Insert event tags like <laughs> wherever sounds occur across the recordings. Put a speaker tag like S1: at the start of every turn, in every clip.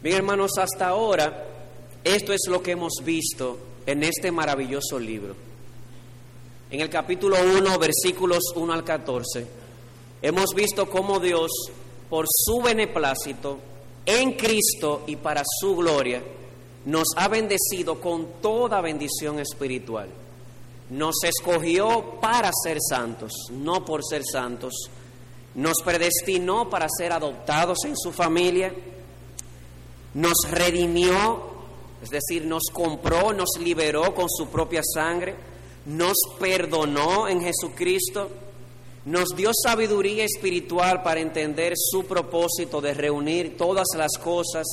S1: Bien, hermanos, hasta ahora esto es lo que hemos visto en este maravilloso libro. En el capítulo 1, versículos 1 al 14, hemos visto cómo Dios, por su beneplácito, en Cristo y para su gloria, nos ha bendecido con toda bendición espiritual. Nos escogió para ser santos, no por ser santos. Nos predestinó para ser adoptados en su familia. Nos redimió, es decir, nos compró, nos liberó con su propia sangre. Nos perdonó en Jesucristo. Nos dio sabiduría espiritual para entender su propósito de reunir todas las cosas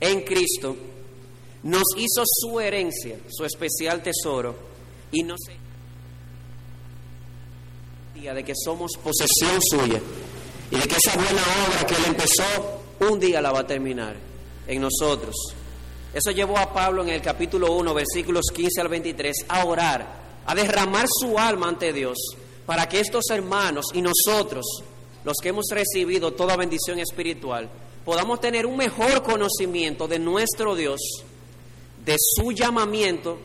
S1: en Cristo nos hizo su herencia, su especial tesoro, y nos de que somos posesión suya y de que esa buena obra que él empezó un día la va a terminar en nosotros. Eso llevó a Pablo en el capítulo 1, versículos 15 al 23, a orar, a derramar su alma ante Dios, para que estos hermanos y nosotros, los que hemos recibido toda bendición espiritual, podamos tener un mejor conocimiento de nuestro Dios de su llamamiento,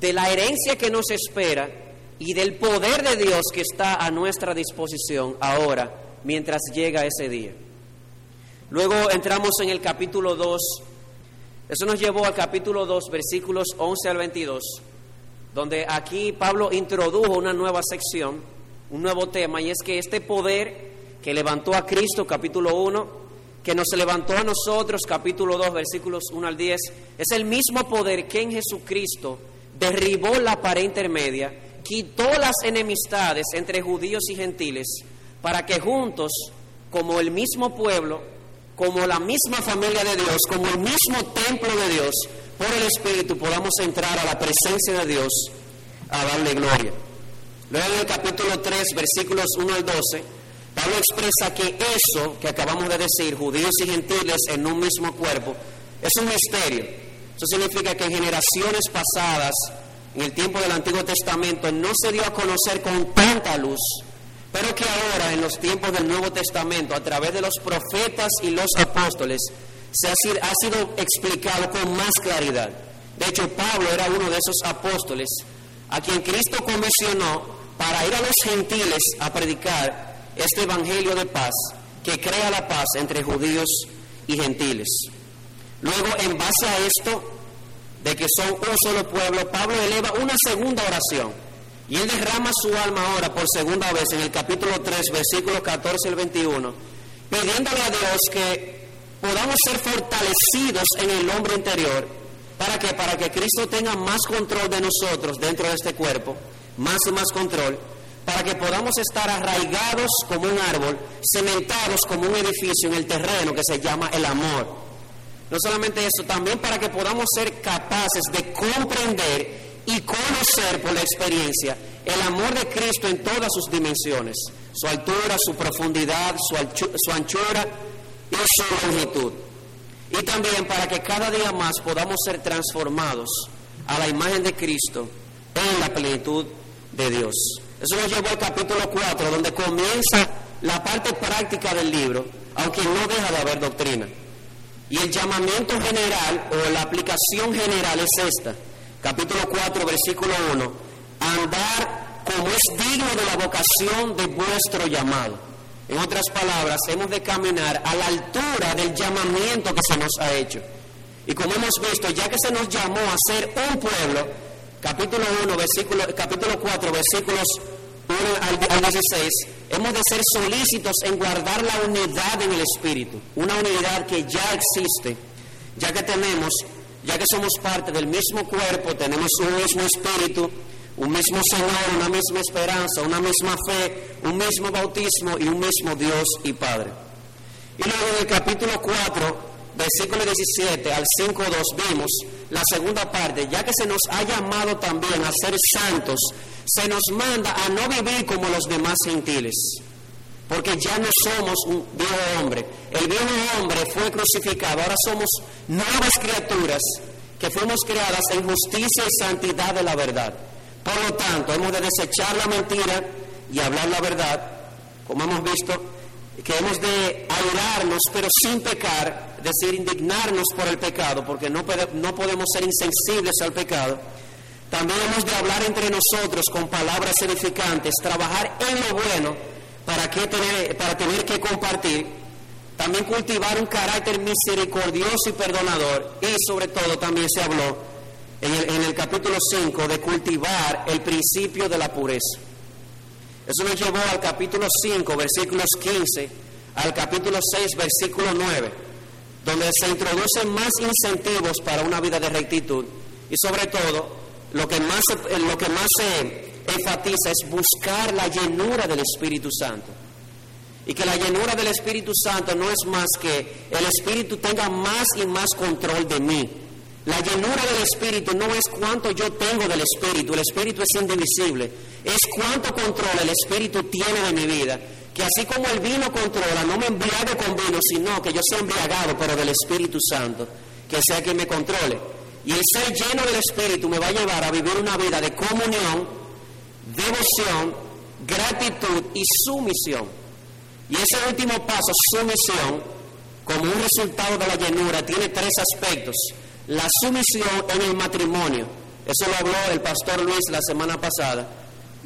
S1: de la herencia que nos espera y del poder de Dios que está a nuestra disposición ahora, mientras llega ese día. Luego entramos en el capítulo 2, eso nos llevó al capítulo 2, versículos 11 al 22, donde aquí Pablo introdujo una nueva sección, un nuevo tema, y es que este poder que levantó a Cristo, capítulo 1, que nos levantó a nosotros, capítulo 2, versículos 1 al 10, es el mismo poder que en Jesucristo derribó la pared intermedia, quitó las enemistades entre judíos y gentiles, para que juntos, como el mismo pueblo, como la misma familia de Dios, como el mismo templo de Dios, por el Espíritu podamos entrar a la presencia de Dios a darle gloria. Luego en el capítulo 3, versículos 1 al 12, Pablo expresa que eso que acabamos de decir, judíos y gentiles en un mismo cuerpo, es un misterio. Eso significa que en generaciones pasadas, en el tiempo del Antiguo Testamento, no se dio a conocer con tanta luz, pero que ahora, en los tiempos del Nuevo Testamento, a través de los profetas y los apóstoles, se ha sido, ha sido explicado con más claridad. De hecho, Pablo era uno de esos apóstoles a quien Cristo comisionó para ir a los gentiles a predicar este evangelio de paz que crea la paz entre judíos y gentiles. Luego, en base a esto, de que son un solo pueblo, Pablo eleva una segunda oración. Y él derrama su alma ahora por segunda vez en el capítulo 3, versículos 14 al 21, pidiéndole a Dios que podamos ser fortalecidos en el hombre interior. ¿Para que Para que Cristo tenga más control de nosotros dentro de este cuerpo, más y más control para que podamos estar arraigados como un árbol, cementados como un edificio en el terreno que se llama el amor. No solamente eso, también para que podamos ser capaces de comprender y conocer por la experiencia el amor de Cristo en todas sus dimensiones, su altura, su profundidad, su, anchura y su longitud. Y también para que cada día más podamos ser transformados a la imagen de Cristo en la plenitud de Dios. Eso nos llevó al capítulo 4, donde comienza la parte práctica del libro, aunque no deja de haber doctrina. Y el llamamiento general o la aplicación general es esta. Capítulo 4, versículo 1. Andar como es digno de la vocación de vuestro llamado. En otras palabras, hemos de caminar a la altura del llamamiento que se nos ha hecho. Y como hemos visto, ya que se nos llamó a ser un pueblo, capítulo 1, versículo, capítulo 4, versículos 1 al, 16, hemos de ser solícitos en guardar la unidad en el Espíritu, una unidad que ya existe, ya que tenemos, ya que somos parte del mismo cuerpo, tenemos un mismo Espíritu, un mismo Señor, una misma esperanza, una misma fe, un mismo bautismo y un mismo Dios y Padre. Y luego en el capítulo 4, versículo 17 al 5.2 vimos la segunda parte, ya que se nos ha llamado también a ser santos, se nos manda a no vivir como los demás gentiles, porque ya no somos un viejo hombre. El viejo hombre fue crucificado, ahora somos nuevas criaturas que fuimos creadas en justicia y santidad de la verdad. Por lo tanto, hemos de desechar la mentira y hablar la verdad, como hemos visto, que hemos de airarnos, pero sin pecar, es decir, indignarnos por el pecado, porque no, no podemos ser insensibles al pecado. También hemos de hablar entre nosotros con palabras edificantes, trabajar en lo bueno para, que tener, para tener que compartir, también cultivar un carácter misericordioso y perdonador, y sobre todo también se habló en el, capítulo 5 de cultivar el principio de la pureza. Eso nos llevó al capítulo 5, versículos 15, al capítulo 6, versículo 9, donde se introducen más incentivos para una vida de rectitud. Y sobre todo lo que más, lo que más se enfatiza es buscar la llenura del Espíritu Santo. Y que la llenura del Espíritu Santo no es más que el Espíritu tenga más y más control de mí. La llenura del Espíritu no es cuánto yo tengo del Espíritu, el Espíritu es indivisible, es cuánto control el Espíritu tiene de mi vida. Que así como el vino controla, no me embriago con vino, sino que yo sea embriagado, pero del Espíritu Santo, que sea quien me controle. Y el ser lleno del Espíritu me va a llevar a vivir una vida de comunión, devoción, gratitud y sumisión. Y ese último paso, sumisión, como un resultado de la llenura, tiene tres aspectos. La sumisión en el matrimonio, eso lo habló el pastor Luis la semana pasada.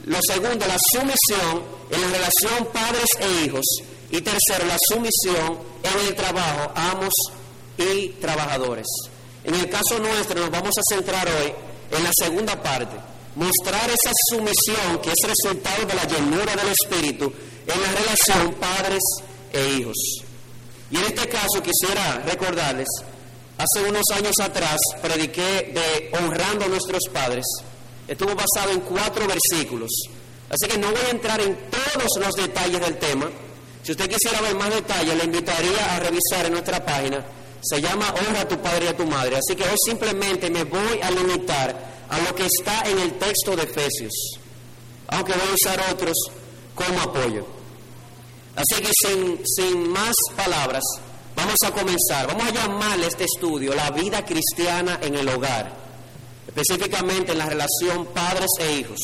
S1: Lo segundo, la sumisión en la relación padres e hijos. Y tercero, la sumisión en el trabajo, amos y trabajadores. En el caso nuestro nos vamos a centrar hoy en la segunda parte, mostrar esa sumisión que es resultado de la llenura del Espíritu en la relación padres e hijos. Y en este caso quisiera recordarles Hace unos años atrás prediqué de honrando a nuestros padres. Estuvo basado en cuatro versículos. Así que no voy a entrar en todos los detalles del tema. Si usted quisiera ver más detalles, le invitaría a revisar en nuestra página. Se llama Honra a tu padre y a tu madre. Así que hoy simplemente me voy a limitar a lo que está en el texto de Efesios. Aunque voy a usar otros como apoyo. Así que sin, sin más palabras, Vamos a comenzar, vamos a llamarle este estudio la vida cristiana en el hogar, específicamente en la relación padres e hijos.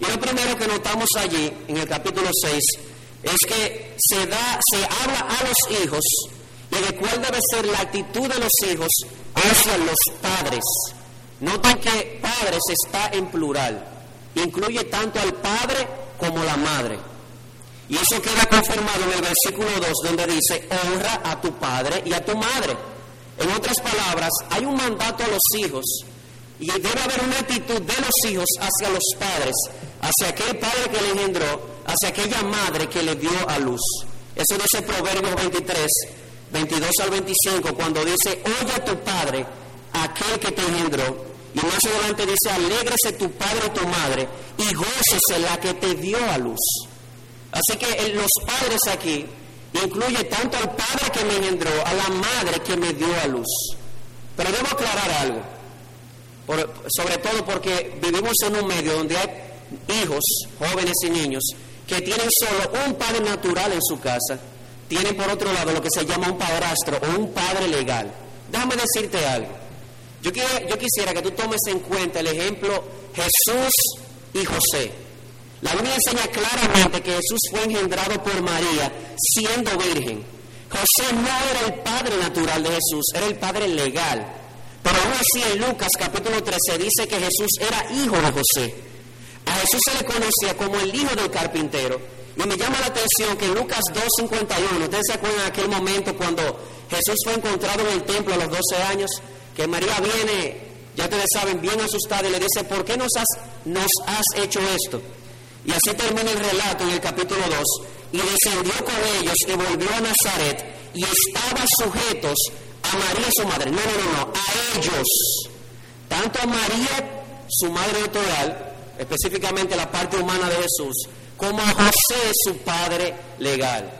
S1: Y lo primero que notamos allí, en el capítulo 6, es que se, da, se habla a los hijos y de cuál debe ser la actitud de los hijos hacia los padres. Noten que padres está en plural, incluye tanto al padre como la madre. Y eso queda confirmado en el versículo 2, donde dice, honra a tu padre y a tu madre. En otras palabras, hay un mandato a los hijos y debe haber una actitud de los hijos hacia los padres, hacia aquel padre que le engendró, hacia aquella madre que le dio a luz. Eso dice Proverbios 23, 22 al 25, cuando dice, oye a tu padre, aquel que te engendró. Y más adelante dice, alégrese tu padre y tu madre, y gócese la que te dio a luz. Así que los padres aquí incluye tanto al padre que me engendró, a la madre que me dio a luz. Pero debo aclarar algo, sobre todo porque vivimos en un medio donde hay hijos, jóvenes y niños, que tienen solo un padre natural en su casa, tienen por otro lado lo que se llama un padrastro o un padre legal. Déjame decirte algo. Yo, yo quisiera que tú tomes en cuenta el ejemplo Jesús y José. La Biblia enseña claramente que Jesús fue engendrado por María siendo virgen. José no era el padre natural de Jesús, era el padre legal. Pero aún así en Lucas capítulo 13 dice que Jesús era hijo de José. A Jesús se le conocía como el hijo del carpintero. Y me llama la atención que en Lucas 2.51, ustedes se acuerdan de aquel momento cuando Jesús fue encontrado en el templo a los 12 años, que María viene, ya ustedes saben, bien asustada y le dice, ¿por qué nos has, nos has hecho esto? Y así termina el relato en el capítulo 2. Y descendió con ellos y volvió a Nazaret y estaba sujetos a María su madre. No, no, no, a ellos. Tanto a María, su madre natural, específicamente la parte humana de Jesús, como a José, su padre legal.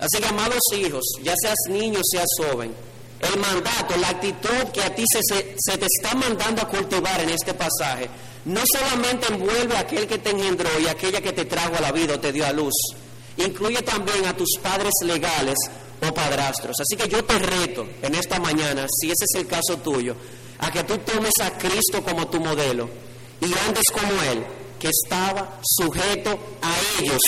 S1: Así que, amados hijos, ya seas niño, seas joven, el mandato, la actitud que a ti se, te está mandando a cultivar en este pasaje, no solamente envuelve a aquel que te engendró y aquella que te trajo a la vida o te dio a luz, incluye también a tus padres legales o padrastros. Así que yo te reto en esta mañana, si ese es el caso tuyo, a que tú tomes a Cristo como tu modelo y andes como Él, que estaba sujeto a ellos,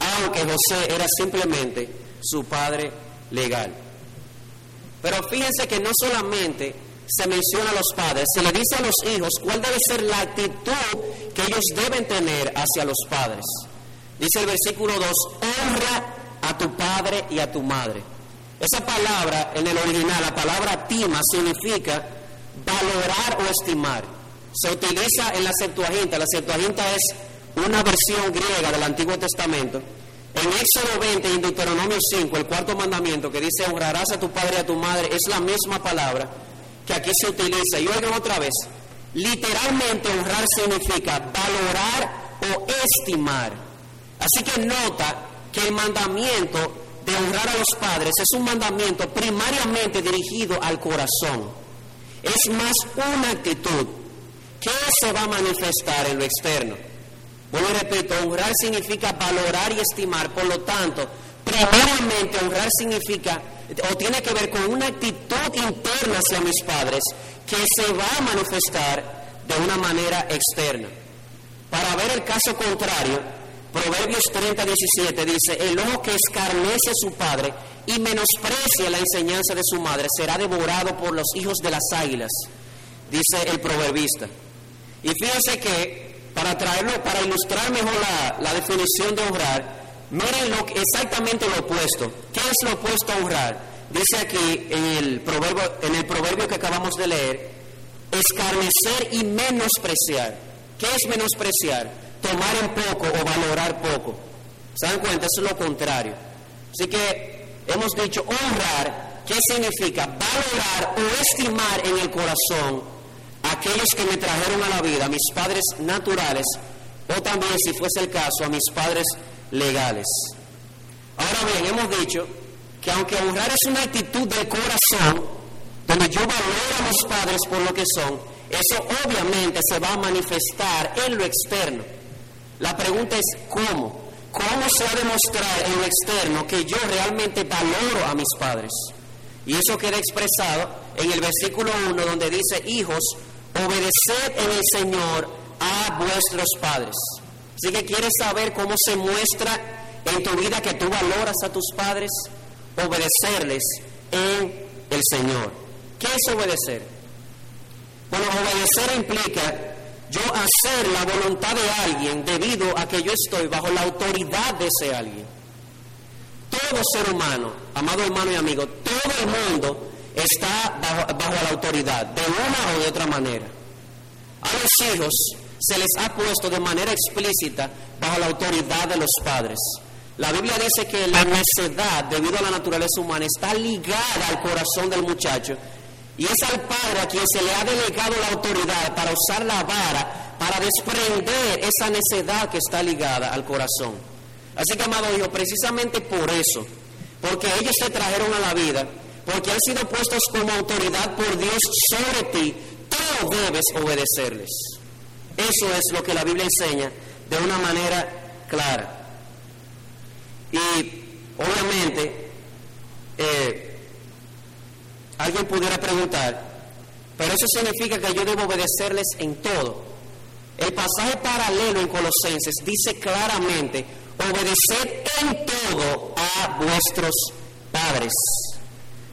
S1: aunque José era simplemente su padre legal. Pero fíjense que no solamente se menciona a los padres, se le dice a los hijos cuál debe ser la actitud que ellos deben tener hacia los padres. Dice el versículo 2, honra a tu padre y a tu madre. Esa palabra en el original, la palabra tima, significa valorar o estimar. Se utiliza en la Septuaginta. La Septuaginta es una versión griega del Antiguo Testamento. En Éxodo 20 y en Deuteronomio 5, el cuarto mandamiento que dice honrarás a tu padre y a tu madre, es la misma palabra que aquí se utiliza. Y oigan otra vez, literalmente honrar significa valorar o estimar. Así que nota que el mandamiento de honrar a los padres es un mandamiento primariamente dirigido al corazón. Es más una actitud que se va a manifestar en lo externo. Bueno, repito, honrar significa valorar y estimar, por lo tanto, primariamente honrar significa o tiene que ver con una actitud interna hacia mis padres que se va a manifestar de una manera externa. Para ver el caso contrario, Proverbios 30, 17 dice, el ojo que escarnece a su padre y menosprecia la enseñanza de su madre será devorado por los hijos de las águilas, dice el proverbista. Y fíjense que, para traerlo, para ilustrar mejor la, definición de honrar, miren lo, exactamente lo opuesto. ¿Qué es lo opuesto a honrar? Dice aquí en el proverbio, en el proverbio que acabamos de leer, escarnecer y menospreciar. ¿Qué es menospreciar? tomar en poco o valorar poco. ¿Se dan cuenta? Es lo contrario. Así que hemos dicho honrar, ¿qué significa? Valorar o estimar en el corazón aquellos que me trajeron a la vida, a mis padres naturales, o también, si fuese el caso, a mis padres legales. Ahora bien, hemos dicho que aunque honrar es una actitud del corazón, donde yo valoro a mis padres por lo que son, eso obviamente se va a manifestar en lo externo. La pregunta es ¿cómo? ¿Cómo se ha demostrado en lo externo que yo realmente valoro a mis padres? Y eso queda expresado en el versículo 1 donde dice, hijos, obedeced en el Señor a vuestros padres. Así que quieres saber cómo se muestra en tu vida que tú valoras a tus padres, obedecerles en el Señor. ¿Qué es obedecer? Bueno, obedecer implica yo hacer la voluntad de alguien debido a que yo estoy bajo la autoridad de ese alguien. Todo ser humano, amado hermano y amigo, todo el mundo está bajo, la autoridad, de una o de otra manera. A los hijos se les ha puesto de manera explícita bajo la autoridad de los padres. La Biblia dice que la necedad, debido a la naturaleza humana, está ligada al corazón del muchacho y es al Padre a quien se le ha delegado la autoridad para usar la vara para desprender esa necedad que está ligada al corazón. Así que, amado Hijo, precisamente por eso, porque ellos te trajeron a la vida, porque han sido puestos como autoridad por Dios sobre ti, tú debes obedecerles. Eso es lo que la Biblia enseña de una manera clara. Y obviamente, eh, Alguien pudiera preguntar, pero eso significa que yo debo obedecerles en todo. El pasaje paralelo en Colosenses dice claramente, obedeced en todo a vuestros padres.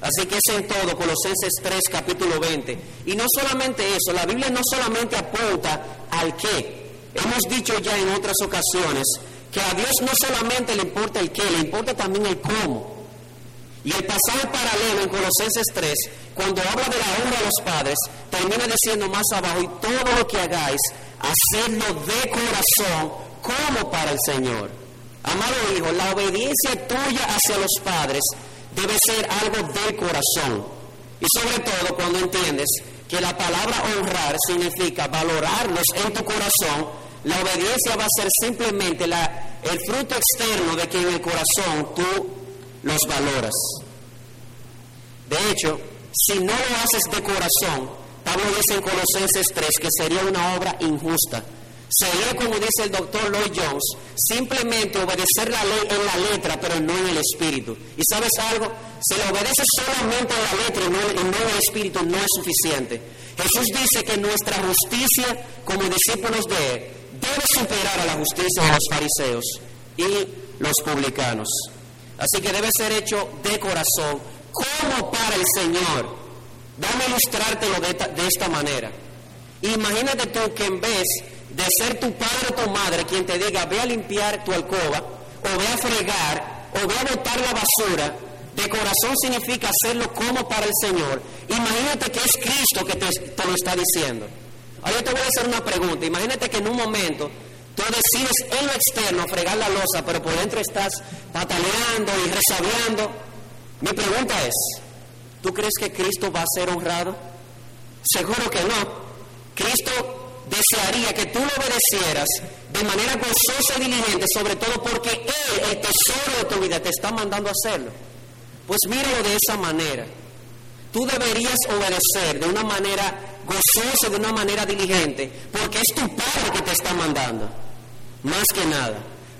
S1: Así que es en todo, Colosenses 3, capítulo 20. Y no solamente eso, la Biblia no solamente apunta al qué. Hemos dicho ya en otras ocasiones que a Dios no solamente le importa el qué, le importa también el cómo. Y el pasaje paralelo en Colosenses 3, cuando habla de la honra de los padres, termina diciendo más abajo, y todo lo que hagáis, hacedlo de corazón como para el Señor. Amado hijo, la obediencia tuya hacia los padres debe ser algo del corazón. Y sobre todo cuando entiendes que la palabra honrar significa valorarlos en tu corazón, la obediencia va a ser simplemente el fruto externo de que en el corazón tú los valoras. De hecho, si no lo haces de corazón, Pablo dice en Colosenses 3 que sería una obra injusta. Sería, como dice el doctor Lloyd Jones, simplemente obedecer la ley en la letra, pero no en el espíritu. ¿Y sabes algo? Si le obedeces solamente en la letra y no, en el espíritu, no es suficiente. Jesús dice que nuestra justicia como discípulos de Él debe superar a la justicia de los fariseos y los publicanos. Así que debe ser hecho de corazón, como para el Señor. Dame ilustrártelo de esta, de esta manera. Imagínate tú que en vez de ser tu padre o tu madre quien te diga, ve a limpiar tu alcoba, o ve a fregar, o ve a botar la basura, de corazón significa hacerlo como para el Señor. Imagínate que es Cristo que te, lo está diciendo. Ahora te voy a hacer una pregunta. Imagínate que en un momento tú decides en lo externo fregar la losa, pero por dentro estás pataleando y resabiando. Mi pregunta es, ¿tú crees que Cristo va a ser honrado? Seguro que no. Cristo desearía que tú lo obedecieras de manera gozosa y diligente, sobre todo porque Él, el tesoro de tu vida, te está mandando a hacerlo. Pues míralo de esa manera. Tú deberías obedecer de una manera gozosa, de una manera diligente, porque es tu Padre que te está mandando. Más que nada.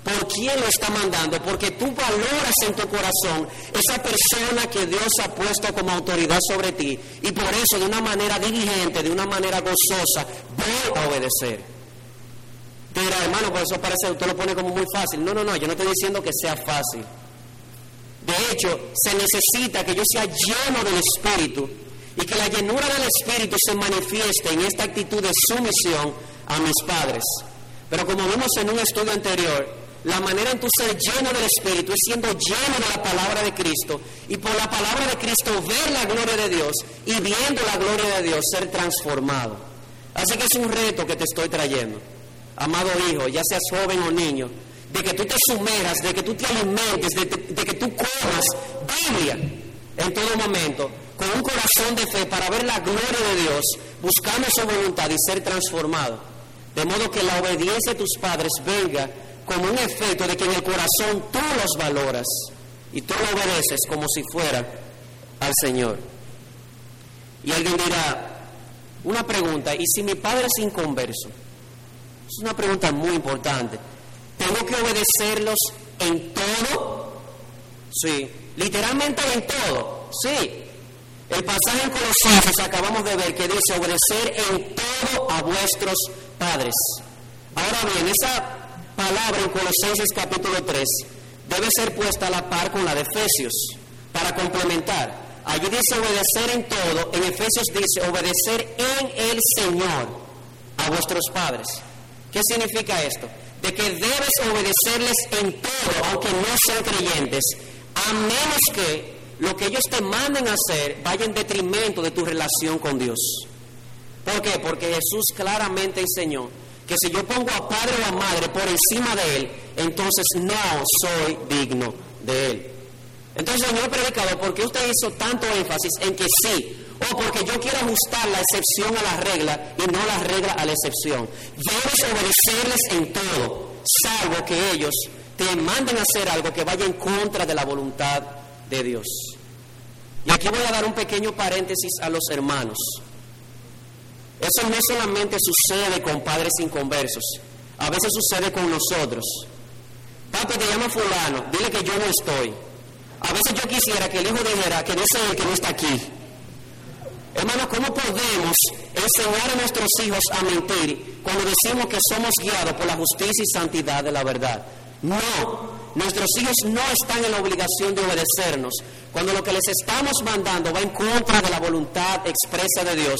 S1: ¿Por quién lo está mandando? Porque tú valoras en tu corazón esa persona que Dios ha puesto como autoridad sobre ti. Y por eso, de una manera diligente, de una manera gozosa, voy a obedecer. Te hermano, por eso parece que usted lo pone como muy fácil. No, no, no, yo no estoy diciendo que sea fácil. De hecho, se necesita que yo sea lleno del Espíritu y que la llenura del Espíritu se manifieste en esta actitud de sumisión a mis padres. Pero como vimos en un estudio anterior, la manera en tu ser lleno del Espíritu es siendo lleno de la palabra de Cristo y por la palabra de Cristo ver la gloria de Dios y viendo la gloria de Dios ser transformado. Así que es un reto que te estoy trayendo, amado hijo, ya seas joven o niño, de que tú te sumeras, de que tú te alimentes, de, que tú comas Biblia en todo momento, con un corazón de fe para ver la gloria de Dios, buscando su voluntad y ser transformado. De modo que la obediencia de tus padres venga como un efecto de que en el corazón tú los valoras y tú lo obedeces como si fuera al Señor. Y alguien dirá, una pregunta, ¿y si mi padre es inconverso? Es una pregunta muy importante. ¿Tengo que obedecerlos en todo? Sí. Literalmente en todo. Sí. El pasaje en Colosenses acabamos de ver que dice obedecer en todo a vuestros padres. Ahora bien, esa palabra en Colosenses capítulo 3 debe ser puesta a la par con la de Efesios para complementar. Allí dice obedecer en todo, en Efesios dice obedecer en el Señor a vuestros padres. ¿Qué significa esto? De que debes obedecerles en todo, aunque no sean creyentes, a menos que lo que ellos te manden a hacer vaya en detrimento de tu relación con Dios. ¿Por qué? Porque Jesús claramente enseñó que si yo pongo a padre o a madre por encima de él, entonces no soy digno de él. Entonces, señor predicador, ¿por qué usted hizo tanto énfasis en que sí? O porque yo quiero ajustar la excepción a la regla y no la regla a la excepción. Debes obedecerles en todo, salvo que ellos te manden a hacer algo que vaya en contra de la voluntad de Dios. Y aquí voy a dar un pequeño paréntesis a los hermanos. Eso no solamente sucede con padres inconversos, a veces sucede con nosotros. Papi, te llama fulano, dile que yo no estoy. A veces yo quisiera que el hijo dijera que no sé el que no está aquí. Hermano, ¿cómo podemos enseñar a nuestros hijos a mentir cuando decimos que somos guiados por la justicia y santidad de la verdad? No, nuestros hijos no están en la obligación de obedecernos cuando lo que les estamos mandando va en contra de la voluntad expresa de Dios.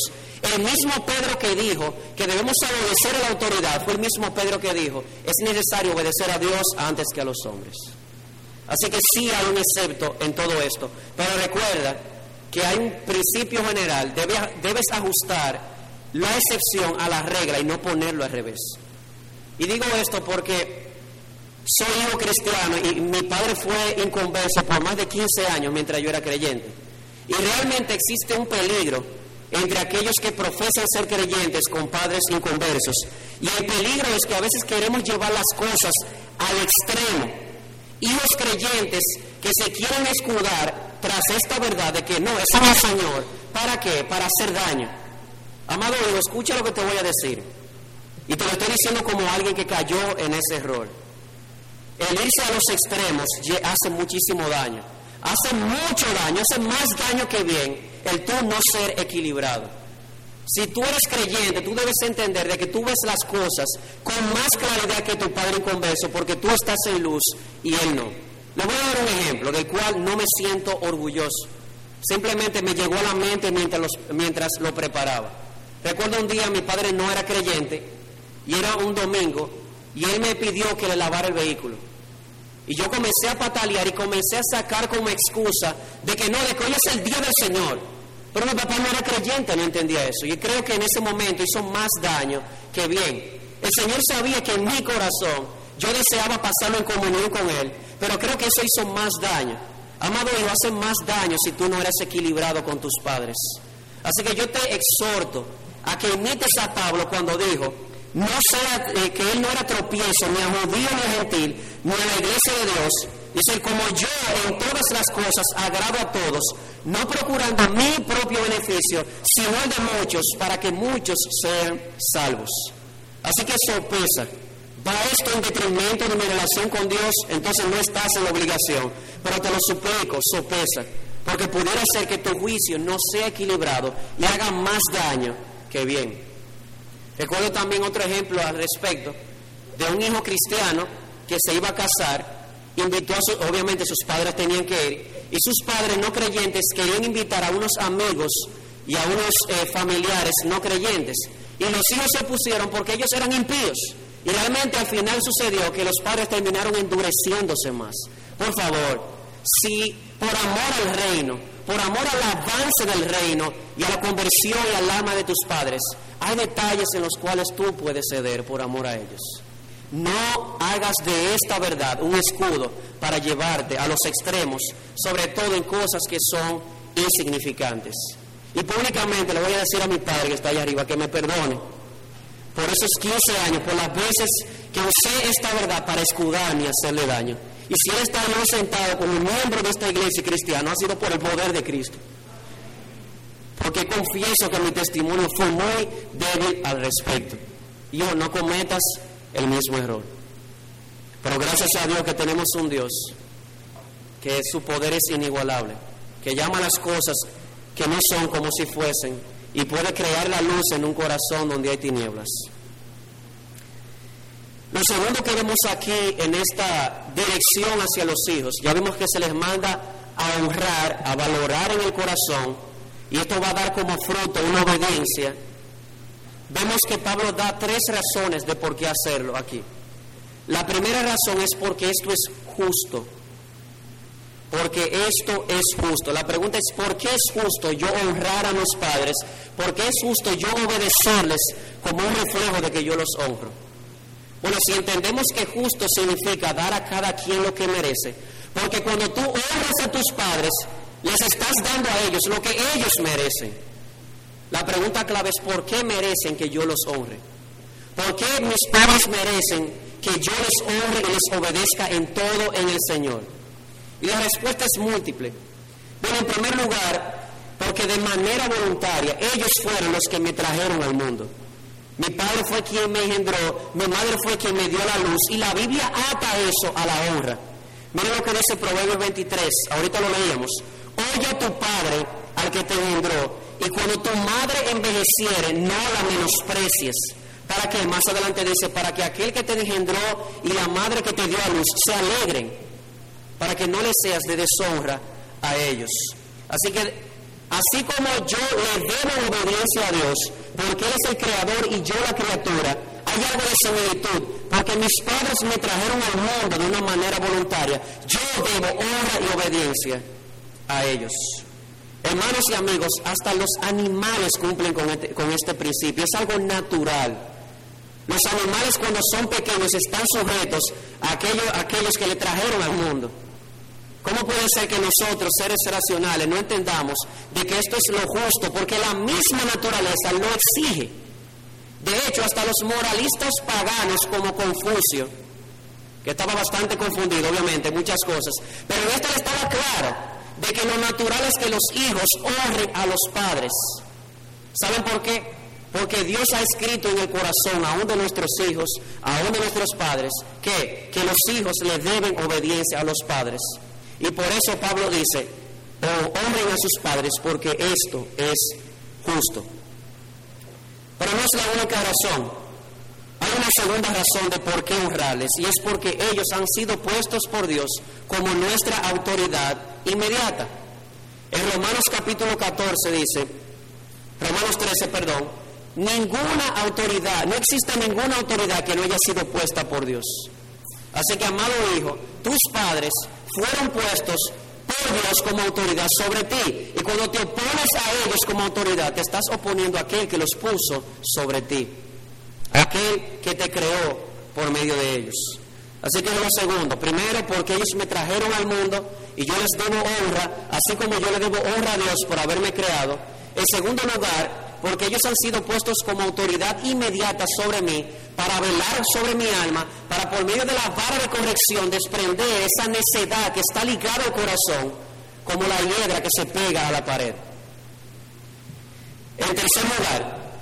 S1: El mismo Pedro que dijo que debemos obedecer a la autoridad fue el mismo Pedro que dijo, es necesario obedecer a Dios antes que a los hombres. Así que sí hay un excepto en todo esto, pero recuerda que hay un principio general, debes, ajustar la excepción a la regla y no ponerlo al revés. Y digo esto porque soy hijo cristiano y mi padre fue inconverso por más de 15 años mientras yo era creyente. Y realmente existe un peligro entre aquellos que profesan ser creyentes con padres inconversos. Y el peligro es que a veces queremos llevar las cosas al extremo. Hijos creyentes que se quieren escudar tras esta verdad de que no, es el Señor. ¿Para qué? Para hacer daño. Amado escucha lo que te voy a decir. Y te lo estoy diciendo como alguien que cayó en ese error. El irse a los extremos hace muchísimo daño. Hace mucho daño, hace más daño que bien el tú no ser equilibrado. Si tú eres creyente, tú debes entender de que tú ves las cosas con más claridad que tu padre inconverso, porque tú estás en luz y él no. Le voy a dar un ejemplo del cual no me siento orgulloso. Simplemente me llegó a la mente mientras, mientras lo preparaba. Recuerdo un día mi padre no era creyente y era un domingo y él me pidió que le lavara el vehículo. Y yo comencé a patalear y comencé a sacar como excusa de que no, de que es el día del Señor. Pero mi papá no era creyente, no entendía eso. Y creo que en ese momento hizo más daño que bien. El Señor sabía que en mi corazón yo deseaba pasarlo en comunión con Él, pero creo que eso hizo más daño. Amado hijo, hace más daño si tú no eres equilibrado con tus padres. Así que yo te exhorto a que imites a Pablo cuando dijo, no sea eh, que él no era tropiezo ni a judío ni gentil, ni a la iglesia de Dios. Dice, como yo en todas las cosas agrado a todos, no procurando mi propio beneficio, sino el de muchos, para que muchos sean salvos. Así que sorpresa, va esto en detrimento de mi relación con Dios, entonces no estás en la obligación. Pero te lo suplico, sopesa, porque pudiera ser que tu juicio no sea equilibrado y haga más daño que bien. Recuerdo también otro ejemplo al respecto de un hijo cristiano que se iba a casar, invitó a su, obviamente sus padres tenían que ir, y sus padres no creyentes querían invitar a unos amigos y a unos eh, familiares no creyentes. Y los hijos se opusieron porque ellos eran impíos. Y realmente al final sucedió que los padres terminaron endureciéndose más. Por favor, si por amor al reino, por amor al avance del reino y a la conversión y al alma de tus padres, hay detalles en los cuales tú puedes ceder por amor a ellos. No hagas de esta verdad un escudo para llevarte a los extremos, sobre todo en cosas que son insignificantes. Y públicamente le voy a decir a mi padre que está allá arriba que me perdone por esos 15 años, por las veces que usé esta verdad para escudarme y hacerle daño. Y si él está no sentado como miembro de esta iglesia cristiana, ha sido por el poder de Cristo. Porque confieso que mi testimonio fue muy débil al respecto. Yo no cometas el mismo error. Pero gracias a Dios que tenemos un Dios que su poder es inigualable, que llama las cosas que no son como si fuesen y puede crear la luz en un corazón donde hay tinieblas. Lo segundo que vemos aquí en esta dirección hacia los hijos, ya vemos que se les manda a honrar, a valorar en el corazón, y esto va a dar como fruto una obediencia. Vemos que Pablo da tres razones de por qué hacerlo aquí. La primera razón es porque esto es justo porque esto es justo. La pregunta es, ¿por qué es justo yo honrar a los padres? ¿Por qué es justo yo obedecerles como un reflejo de que yo los honro? Bueno, si entendemos que justo significa dar a cada quien lo que merece, porque cuando tú honras a tus padres, les estás dando a ellos lo que ellos merecen. La pregunta clave es, ¿por qué merecen que yo los honre? ¿Por qué mis padres merecen que yo les honre y les obedezca en todo en el Señor? Y la respuesta es múltiple. Bueno, en primer lugar, porque de manera voluntaria ellos fueron los que me trajeron al mundo. Mi padre fue quien me engendró, mi madre fue quien me dio la luz y la Biblia ata eso a la honra. Miren lo que dice Proverbios 23, ahorita lo leíamos. Oye a tu padre al que te engendró y cuando tu madre envejeciere no la menosprecies. Para que más adelante dice, para que aquel que te engendró y la madre que te dio a luz se alegren para que no le seas de deshonra a ellos. Así que, así como yo le debo obediencia a Dios, porque Él es el creador y yo la criatura, hay algo de similitud, porque mis padres me trajeron al mundo de una manera voluntaria, yo debo honra y obediencia a ellos. Hermanos y amigos, hasta los animales cumplen con este, este principio, es algo natural. Los animales cuando son pequeños están sujetos a aquellos que le trajeron al mundo. ¿Cómo puede ser que nosotros, seres racionales, no entendamos de que esto es lo justo? Porque la misma naturaleza lo exige. De hecho, hasta los moralistas paganos como Confucio, que estaba bastante confundido, obviamente, muchas cosas, pero en esto estaba claro de que lo natural es que los hijos honren a los padres. ¿Saben por qué? Porque Dios ha escrito en el corazón, aún de nuestros hijos, aún de nuestros padres, que, que los hijos le deben obediencia a los padres. Y por eso Pablo dice, honren a sus padres porque esto es justo. Pero no es la única razón. Hay una segunda razón de por qué honrarles y es porque ellos han sido puestos por Dios como nuestra autoridad inmediata. En Romanos capítulo 14 dice, Romanos 13, perdón, ninguna autoridad, no existe ninguna autoridad que no haya sido puesta por Dios. Así que, amado hijo, tus padres fueron puestos por Dios como autoridad sobre ti. Y cuando te opones a ellos como autoridad, te estás oponiendo a aquel que los puso sobre ti. Aquel que te creó por medio de ellos. Así que lo segundo. Primero, porque ellos me trajeron al mundo y yo les debo honra, así como yo le debo honra a Dios por haberme creado. En segundo lugar, porque ellos han sido puestos como autoridad inmediata sobre mí, para velar sobre mi alma, para por medio de la vara de corrección desprender esa necedad que está ligada al corazón, como la hiedra que se pega a la pared. En tercer lugar,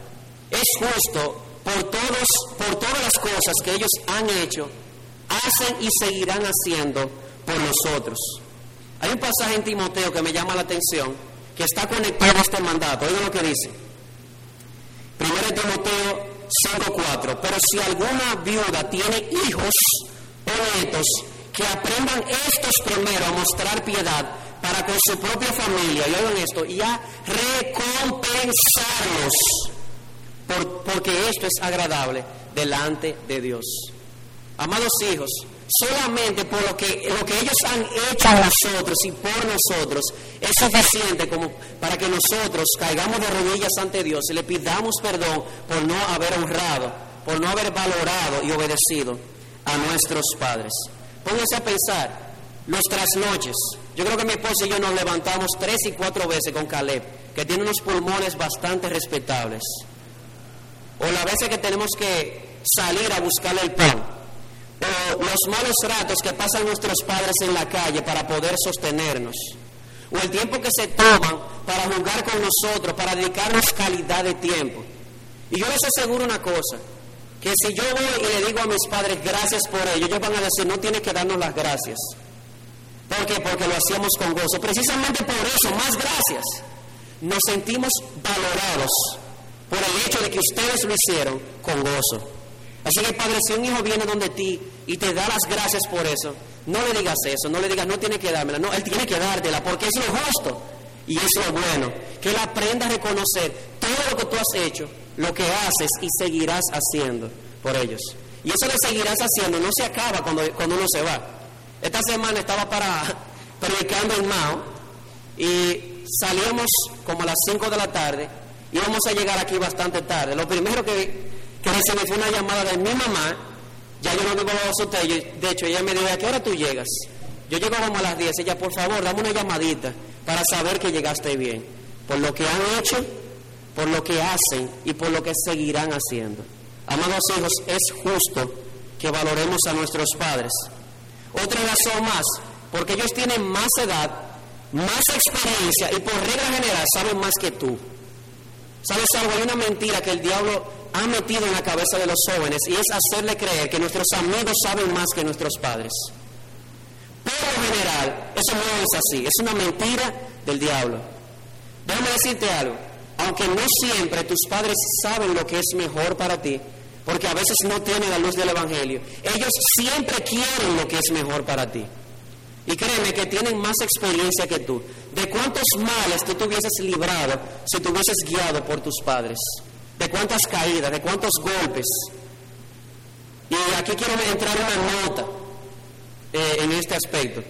S1: es justo por, todos, por todas las cosas que ellos han hecho, hacen y seguirán haciendo por nosotros. Hay un pasaje en Timoteo que me llama la atención, que está conectado a este mandato. Oigan lo que dice. 1 Timoteo 5:4. Pero si alguna viuda tiene hijos o nietos, que aprendan estos primero a mostrar piedad para con su propia familia, y oigan esto, y a recompensarlos, porque esto es agradable delante de Dios. Amados hijos, solamente por lo que, lo que ellos han hecho a nosotros y por nosotros es suficiente como para que nosotros caigamos de rodillas ante Dios y le pidamos perdón por no haber honrado, por no haber valorado y obedecido a nuestros padres. Pónganse a pensar, los trasnoches. Yo creo que mi esposa y yo nos levantamos tres y cuatro veces con Caleb, que tiene unos pulmones bastante respetables. O las veces que tenemos que salir a buscarle el pan o los malos ratos que pasan nuestros padres en la calle para poder sostenernos, o el tiempo que se toman para jugar con nosotros, para dedicarnos calidad de tiempo. Y yo les aseguro una cosa, que si yo voy y le digo a mis padres gracias por ello, ellos van a decir, no tienes que darnos las gracias. ¿Por qué? Porque lo hacíamos con gozo. Precisamente por eso, más gracias. Nos sentimos valorados por el hecho de que ustedes lo hicieron con gozo. Así que Padre, si un hijo viene donde ti y te da las gracias por eso, no le digas eso, no le digas, no tiene que dármela, no, Él tiene que dártela porque es lo justo y es lo bueno. Que Él aprenda a reconocer todo lo que tú has hecho, lo que haces y seguirás haciendo por ellos. Y eso lo seguirás haciendo, no se acaba cuando, cuando uno se va. Esta semana estaba para <laughs> predicando en Mao y salimos como a las 5 de la tarde, íbamos a llegar aquí bastante tarde. Lo primero que que se me fue una llamada de mi mamá, ya yo no vivo los hoteles, de hecho ella me dijo, ¿a qué hora tú llegas? Yo llego como a las 10, ella, por favor, dame una llamadita para saber que llegaste bien, por lo que han hecho, por lo que hacen y por lo que seguirán haciendo. Amados hijos, es justo que valoremos a nuestros padres. Otra razón más, porque ellos tienen más edad, más experiencia y por regla general saben más que tú. ¿Sabes algo? Hay una mentira que el diablo ha metido en la cabeza de los jóvenes y es hacerle creer que nuestros amigos saben más que nuestros padres. Por lo general, eso no es así, es una mentira del diablo. Déjame decirte algo, aunque no siempre tus padres saben lo que es mejor para ti, porque a veces no tienen la luz del Evangelio, ellos siempre quieren lo que es mejor para ti. Y créeme que tienen más experiencia que tú. ¿De cuántos males tú te hubieses librado si te hubieses guiado por tus padres? De cuántas caídas, de cuántos golpes. Y aquí quiero entrar una nota eh, en este aspecto.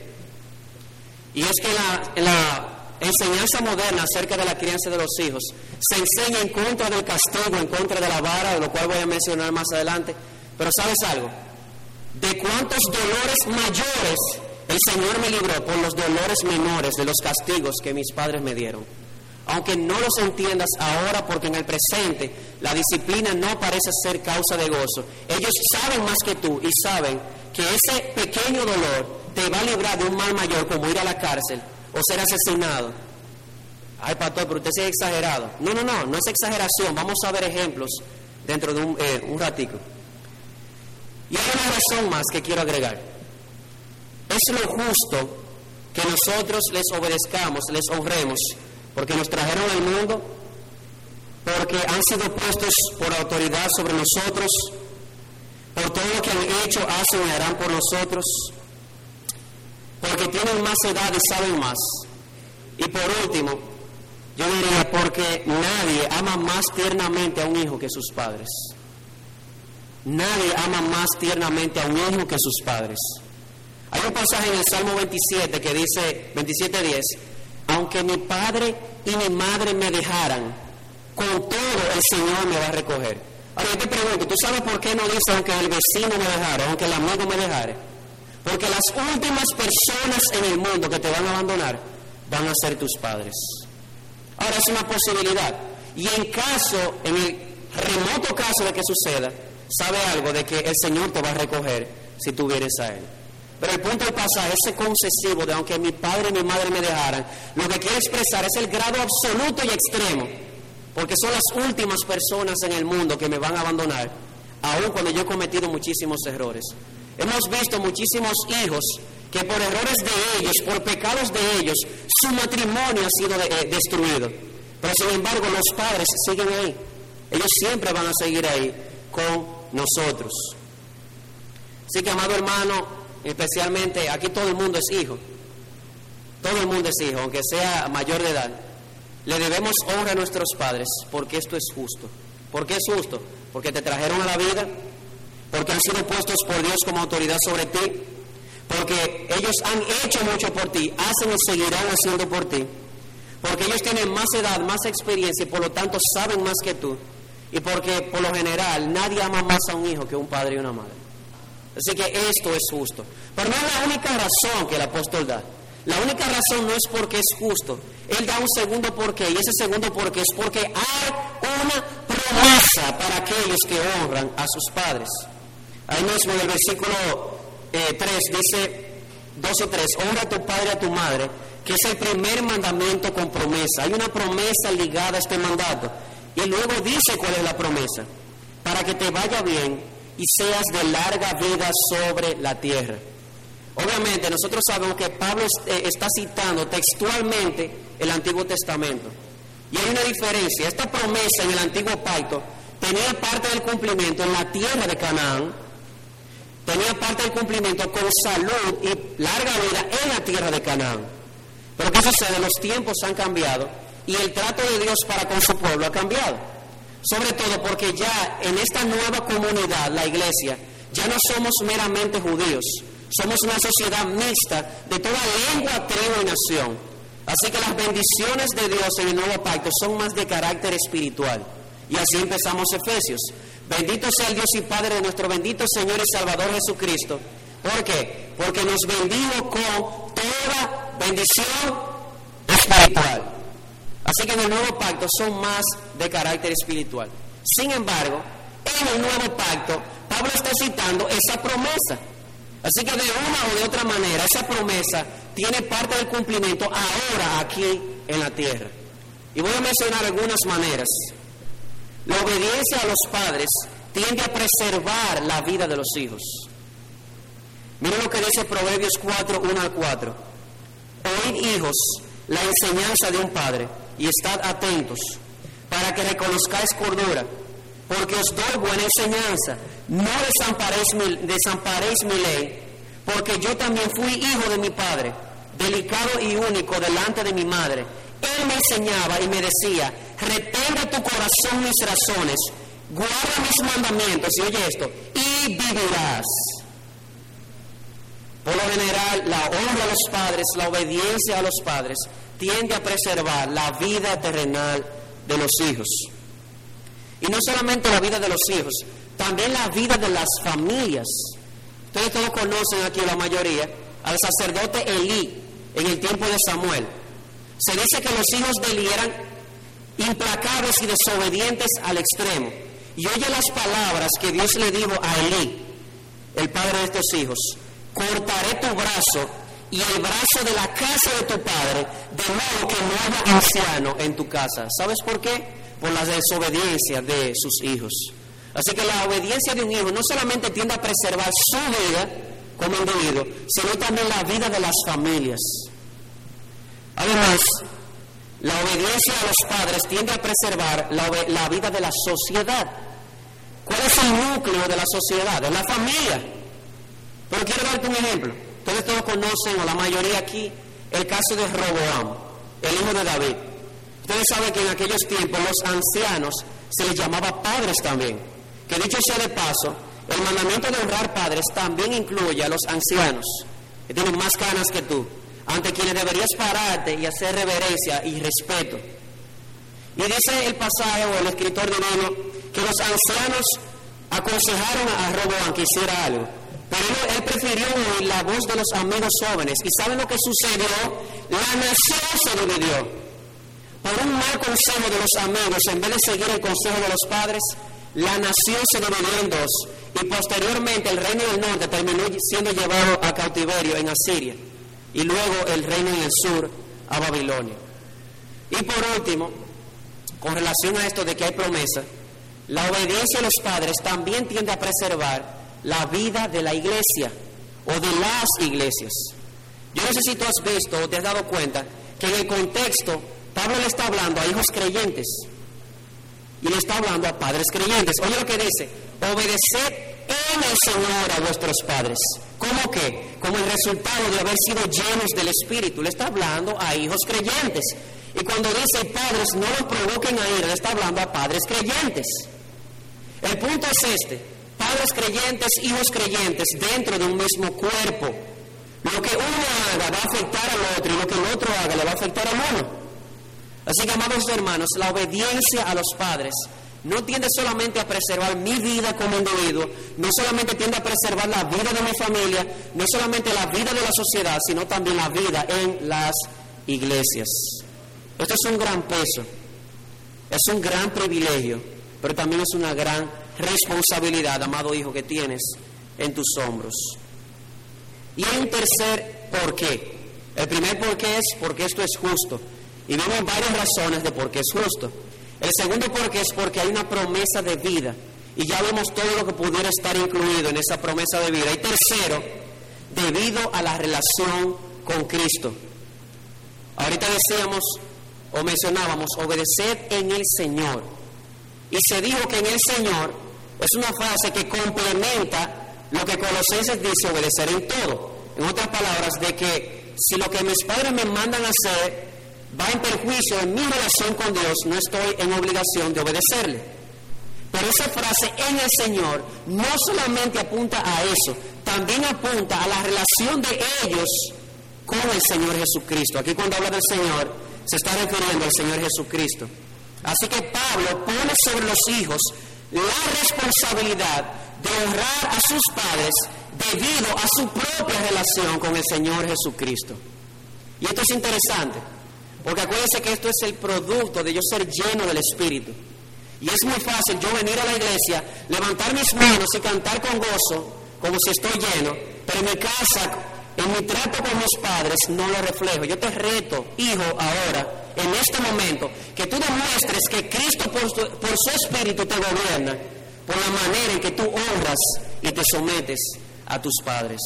S1: Y es que la, la enseñanza moderna acerca de la crianza de los hijos se enseña en contra del castigo, en contra de la vara, de lo cual voy a mencionar más adelante. Pero ¿sabes algo? De cuántos dolores mayores el Señor me libró por los dolores menores de los castigos que mis padres me dieron aunque no los entiendas ahora porque en el presente la disciplina no parece ser causa de gozo. Ellos saben más que tú y saben que ese pequeño dolor te va a librar de un mal mayor como ir a la cárcel o ser asesinado. Ay, pastor, pero usted se ha exagerado. No, no, no, no es exageración. Vamos a ver ejemplos dentro de un, eh, un ratico. Y hay una razón más que quiero agregar. Es lo justo que nosotros les obedezcamos, les honremos porque nos trajeron al mundo, porque han sido puestos por autoridad sobre nosotros, por todo lo que han hecho, hacen y harán por nosotros, porque tienen más edad y saben más. Y por último, yo diría porque nadie ama más tiernamente a un hijo que sus padres. Nadie ama más tiernamente a un hijo que sus padres. Hay un pasaje en el Salmo 27 que dice, 27.10, aunque mi padre y mi madre me dejaran, con todo el Señor me va a recoger. Ahora yo te pregunto, ¿tú sabes por qué no dice aunque el vecino me dejara, aunque el amigo me dejara? Porque las últimas personas en el mundo que te van a abandonar van a ser tus padres. Ahora es una posibilidad. Y en caso, en el remoto caso de que suceda, sabe algo de que el Señor te va a recoger si tú vienes a Él. Pero el punto del pasaje, ese concesivo de aunque mi padre y mi madre me dejaran, lo que quiere expresar es el grado absoluto y extremo, porque son las últimas personas en el mundo que me van a abandonar, aun cuando yo he cometido muchísimos errores. Hemos visto muchísimos hijos que por errores de ellos, por pecados de ellos, su matrimonio ha sido eh, destruido. Pero sin embargo los padres siguen ahí. Ellos siempre van a seguir ahí con nosotros. Así que, amado hermano, especialmente aquí todo el mundo es hijo. Todo el mundo es hijo, aunque sea mayor de edad. Le debemos honra a nuestros padres porque esto es justo. ¿Por qué es justo? Porque te trajeron a la vida, porque han sido puestos por Dios como autoridad sobre ti, porque ellos han hecho mucho por ti, hacen y seguirán haciendo por ti, porque ellos tienen más edad, más experiencia y por lo tanto saben más que tú, y porque por lo general nadie ama más a un hijo que un padre y una madre. Así que esto es justo. Pero no es la única razón que el apóstol da. La única razón no es porque es justo. Él da un segundo porqué, y ese segundo porqué es porque hay una promesa para aquellos que honran a sus padres. Ahí mismo en el versículo 3 eh, dice 12 3, honra a tu padre y a tu madre, que es el primer mandamiento con promesa. Hay una promesa ligada a este mandato. Y luego dice cuál es la promesa. Para que te vaya bien y seas de larga vida sobre la tierra. Obviamente nosotros sabemos que Pablo eh, está citando textualmente el Antiguo Testamento. Y hay una diferencia. Esta promesa en el Antiguo Pacto tenía parte del cumplimiento en la tierra de Canaán, tenía parte del cumplimiento con salud y larga vida en la tierra de Canaán. Pero ¿qué sucede? Los tiempos han cambiado y el trato de Dios para con su pueblo ha cambiado. Sobre todo porque ya en esta nueva comunidad, la iglesia, ya no somos meramente judíos, somos una sociedad mixta de toda lengua, tribu y nación. Así que las bendiciones de Dios en el nuevo pacto son más de carácter espiritual. Y así empezamos Efesios. Bendito sea el Dios y Padre de nuestro bendito Señor y Salvador Jesucristo. ¿Por qué? Porque nos bendijo con toda bendición espiritual. Así que en el nuevo pacto son más de carácter espiritual. Sin embargo, en el nuevo pacto, Pablo está citando esa promesa. Así que de una o de otra manera, esa promesa tiene parte del cumplimiento ahora aquí en la tierra. Y voy a mencionar algunas maneras. La obediencia a los padres tiende a preservar la vida de los hijos. Miren lo que dice Proverbios 4, 1 al 4. Oíd hijos la enseñanza de un padre y estad atentos para que reconozcáis cordura, porque os doy buena enseñanza. No desamparéis mi, ley, porque yo también fui hijo de mi padre, delicado y único delante de mi madre. Él me enseñaba y me decía, retenga tu corazón mis razones, guarda mis mandamientos, y oye esto, y vivirás. Por lo general, la honra a los padres, la obediencia a los padres, tiende a preservar la vida terrenal de los hijos. Y no solamente la vida de los hijos, también la vida de las familias. Ustedes todos conocen aquí la mayoría al sacerdote Elí en el tiempo de Samuel. Se dice que los hijos de Elí eran implacables y desobedientes al extremo. Y oye las palabras que Dios le dijo a Elí, el padre de estos hijos. Cortaré tu brazo y el brazo de la casa de tu padre, de modo que no haya anciano en tu casa. ¿Sabes por qué? Por la desobediencia de sus hijos. Así que la obediencia de un hijo no solamente tiende a preservar su vida como individuo, sino también la vida de las familias. Además, la obediencia a los padres tiende a preservar la, vida de la sociedad. ¿Cuál es el núcleo de la sociedad? De la familia. Pero quiero darte un ejemplo. Ustedes todos conocen, o la mayoría aquí, el caso de Roboam, el hijo de David. Ustedes saben que en aquellos tiempos los ancianos se les llamaba padres también. Que dicho sea de paso, el mandamiento de honrar padres también incluye a los ancianos, que tienen más canas que tú, ante quienes deberías pararte y hacer reverencia y respeto. Y dice el pasaje o el escritor divino que los ancianos aconsejaron a Roboam que hiciera algo. Pero él prefirió oír la voz de los amigos jóvenes. ¿Y saben lo que sucedió? La nación se dividió. Por un mal consejo de los amigos, en vez de seguir el consejo de los padres, la nación se dividió en dos. Y posteriormente el reino del norte terminó siendo llevado a cautiverio en Asiria. Y luego el reino del sur a Babilonia. Y por último, con relación a esto de que hay promesa, la obediencia a los padres también tiende a preservar la vida de la iglesia o de las iglesias. Yo no sé si tú has visto o te has dado cuenta que en el contexto Pablo le está hablando a hijos creyentes y le está hablando a padres creyentes. Oye lo que dice, obedeced en el Señor a vuestros padres. ¿Cómo que? Como el resultado de haber sido llenos del Espíritu. Le está hablando a hijos creyentes. Y cuando dice padres, no los provoquen a ir, le está hablando a padres creyentes. El punto es este, padres creyentes, hijos creyentes, dentro de un mismo cuerpo. Lo que uno haga va a afectar al otro y lo que el otro haga le va a afectar al uno. Así que, amados hermanos, la obediencia a los padres no tiende solamente a preservar mi vida como individuo, no solamente tiende a preservar la vida de mi familia, no solamente la vida de la sociedad, sino también la vida en las iglesias. Esto es un gran peso, es un gran privilegio, pero también es una gran responsabilidad, amado hijo, que tienes en tus hombros. Y hay un tercer por qué. El primer por qué es porque esto es justo. Y vemos varias razones de por qué es justo. El segundo por qué es porque hay una promesa de vida. Y ya vemos todo lo que pudiera estar incluido en esa promesa de vida. Y tercero, debido a la relación con Cristo. Ahorita decíamos o mencionábamos, obedecer en el Señor. Y se dijo que en el Señor es una frase que complementa lo que Colosenses dice, obedecer en todo. En otras palabras, de que si lo que mis padres me mandan a hacer va en perjuicio de mi relación con Dios, no estoy en obligación de obedecerle. Pero esa frase en el Señor no solamente apunta a eso, también apunta a la relación de ellos con el Señor Jesucristo. Aquí cuando habla del Señor, se está refiriendo al Señor Jesucristo. Así que Pablo pone sobre los hijos la responsabilidad de honrar a sus padres debido a su propia relación con el Señor Jesucristo. Y esto es interesante, porque acuérdense que esto es el producto de yo ser lleno del Espíritu. Y es muy fácil yo venir a la iglesia, levantar mis manos y cantar con gozo, como si estoy lleno, pero en mi casa en mi trato con mis padres no lo reflejo. Yo te reto, hijo, ahora, en este momento, que tú demuestres que Cristo por su, espíritu te gobierna, por la manera en que tú honras y te sometes a tus padres.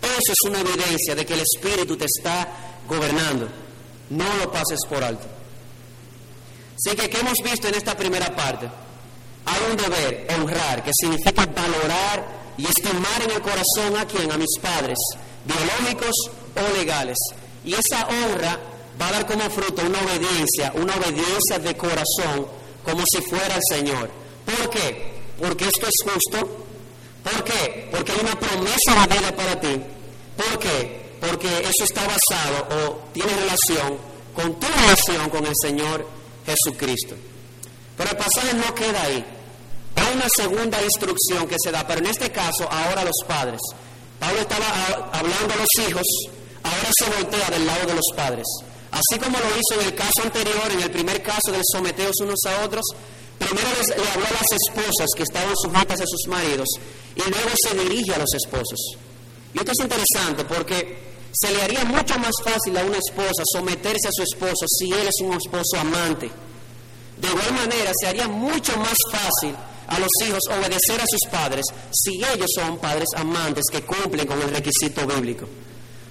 S1: Eso es una evidencia de que el espíritu te está gobernando. No lo pases por alto. Así que, ¿qué hemos visto en esta primera parte? Hay un deber, honrar, que significa valorar y estimar en el corazón a quien, a mis padres, biológicos o legales. Y esa honra va a dar como fruto una obediencia, una obediencia de corazón, como si fuera el Señor. ¿Por qué? Porque esto es justo. ¿Por qué? Porque hay una promesa de vida para ti. ¿Por qué? Porque eso está basado o tiene relación con tu relación con el Señor Jesucristo. Pero el pasaje no queda ahí. Hay una segunda instrucción que se da, pero en este caso ahora los padres. Pablo estaba hablando a los hijos, ahora se voltea del lado de los padres. Así como lo hizo en el caso anterior, en el primer caso del someteos unos a otros, primero le habló a las esposas que estaban sujetas a sus maridos y luego se dirige a los esposos. Y esto es interesante porque se le haría mucho más fácil a una esposa someterse a su esposo si él es un esposo amante. De igual manera, se haría mucho más fácil a los hijos obedecer a sus padres si ellos son padres amantes que cumplen con el requisito bíblico.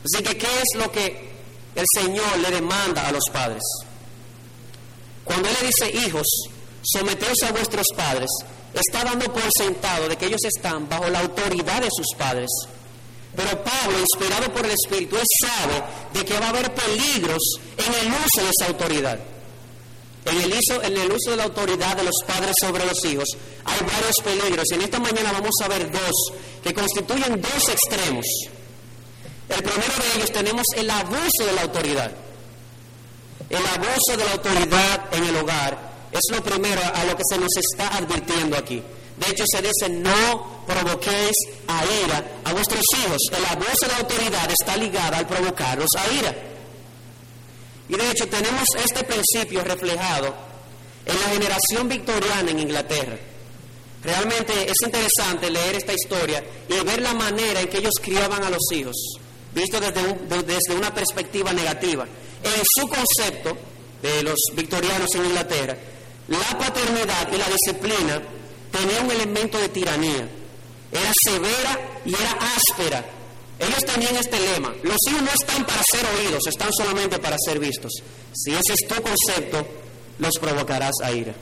S1: Así que, ¿qué es lo que el Señor le demanda a los padres? Cuando Él le dice, hijos, someteos a vuestros padres, está dando por sentado de que ellos están bajo la autoridad de sus padres. Pero Pablo, inspirado por el Espíritu, él sabe de que va a haber peligros en el uso de esa autoridad. En el, uso, en el uso de la autoridad de los padres sobre los hijos hay varios peligros. En esta mañana vamos a ver dos que constituyen dos extremos. El primero de ellos tenemos el abuso de la autoridad. El abuso de la autoridad en el hogar es lo primero a lo que se nos está advirtiendo aquí. De hecho, se dice, no provoquéis a ira a vuestros hijos. El abuso de la autoridad está ligado al provocarlos a ira. Y de hecho tenemos este principio reflejado en la generación victoriana en Inglaterra. Realmente es interesante leer esta historia y ver la manera en que ellos criaban a los hijos, visto desde, desde una perspectiva negativa. En su concepto de los victorianos en Inglaterra, la paternidad y la disciplina tenían un elemento de tiranía. Era severa y era áspera ellos tenían este lema, los hijos no están para ser oídos, están solamente para ser vistos. Si ese es tu concepto, los provocarás a ira.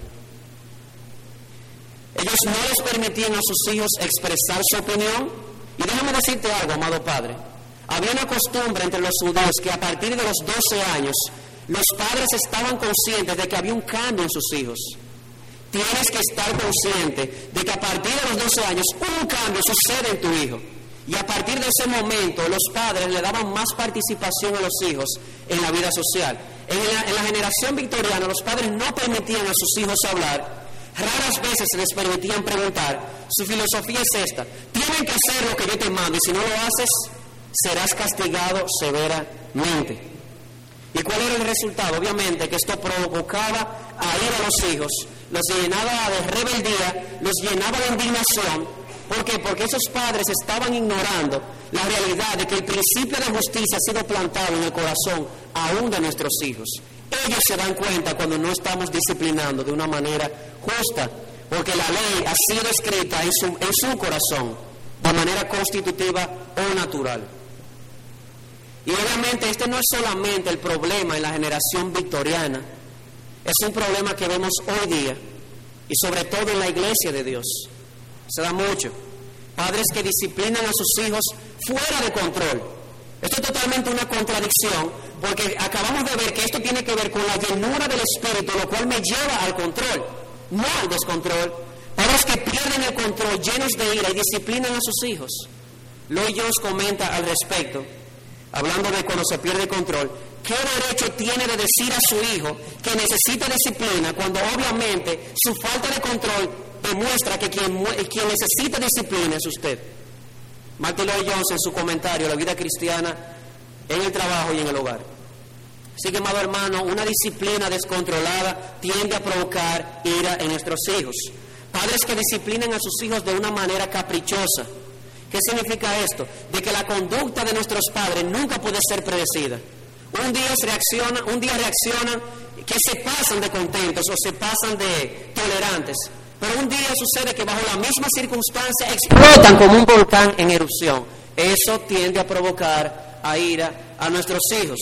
S1: Ellos no les permitían a sus hijos expresar su opinión. Y déjame decirte algo, amado Padre. Había una costumbre entre los judíos que a partir de los 12 años los padres estaban conscientes de que había un cambio en sus hijos. Tienes que estar consciente de que a partir de los 12 años un cambio sucede en tu hijo. Y a partir de ese momento los padres le daban más participación a los hijos en la vida social. En la, generación victoriana los padres no permitían a sus hijos hablar, raras veces les permitían preguntar. Su filosofía es esta, tienen que hacer lo que yo te mando y si no lo haces serás castigado severamente. ¿Y cuál era el resultado? Obviamente que esto provocaba a ir a los hijos, los llenaba de rebeldía, los llenaba de indignación ¿Por qué? Porque esos padres estaban ignorando la realidad de que el principio de justicia ha sido plantado en el corazón aún de nuestros hijos. Ellos se dan cuenta cuando no estamos disciplinando de una manera justa, porque la ley ha sido escrita en su, en su corazón de manera constitutiva o natural. Y obviamente este no es solamente el problema en la generación victoriana, es un problema que vemos hoy día y sobre todo en la iglesia de Dios se da mucho. Padres que disciplinan a sus hijos fuera de control. Esto es totalmente una contradicción porque acabamos de ver que esto tiene que ver con la llenura del Espíritu, lo cual me lleva al control, no al descontrol. Padres que pierden el control, llenos de ira y disciplinan a sus hijos. Lloyd Jones comenta al respecto, hablando de cuando se pierde control, ¿qué derecho tiene de decir a su hijo que necesita disciplina cuando obviamente su falta de control demuestra que quien, quien necesita disciplina es usted. Martin Lloyd Jones en su comentario, La vida cristiana en el trabajo y en el hogar. Así que, amado hermano, una disciplina descontrolada tiende a provocar ira en nuestros hijos. Padres que disciplinan a sus hijos de una manera caprichosa. ¿Qué significa esto? De que la conducta de nuestros padres nunca puede ser predecida. Un día, reacciona, un día reaccionan que se pasan de contentos o se pasan de tolerantes. Pero un día sucede que bajo la misma circunstancia explotan como un volcán en erupción. Eso tiende a provocar a ira a nuestros hijos.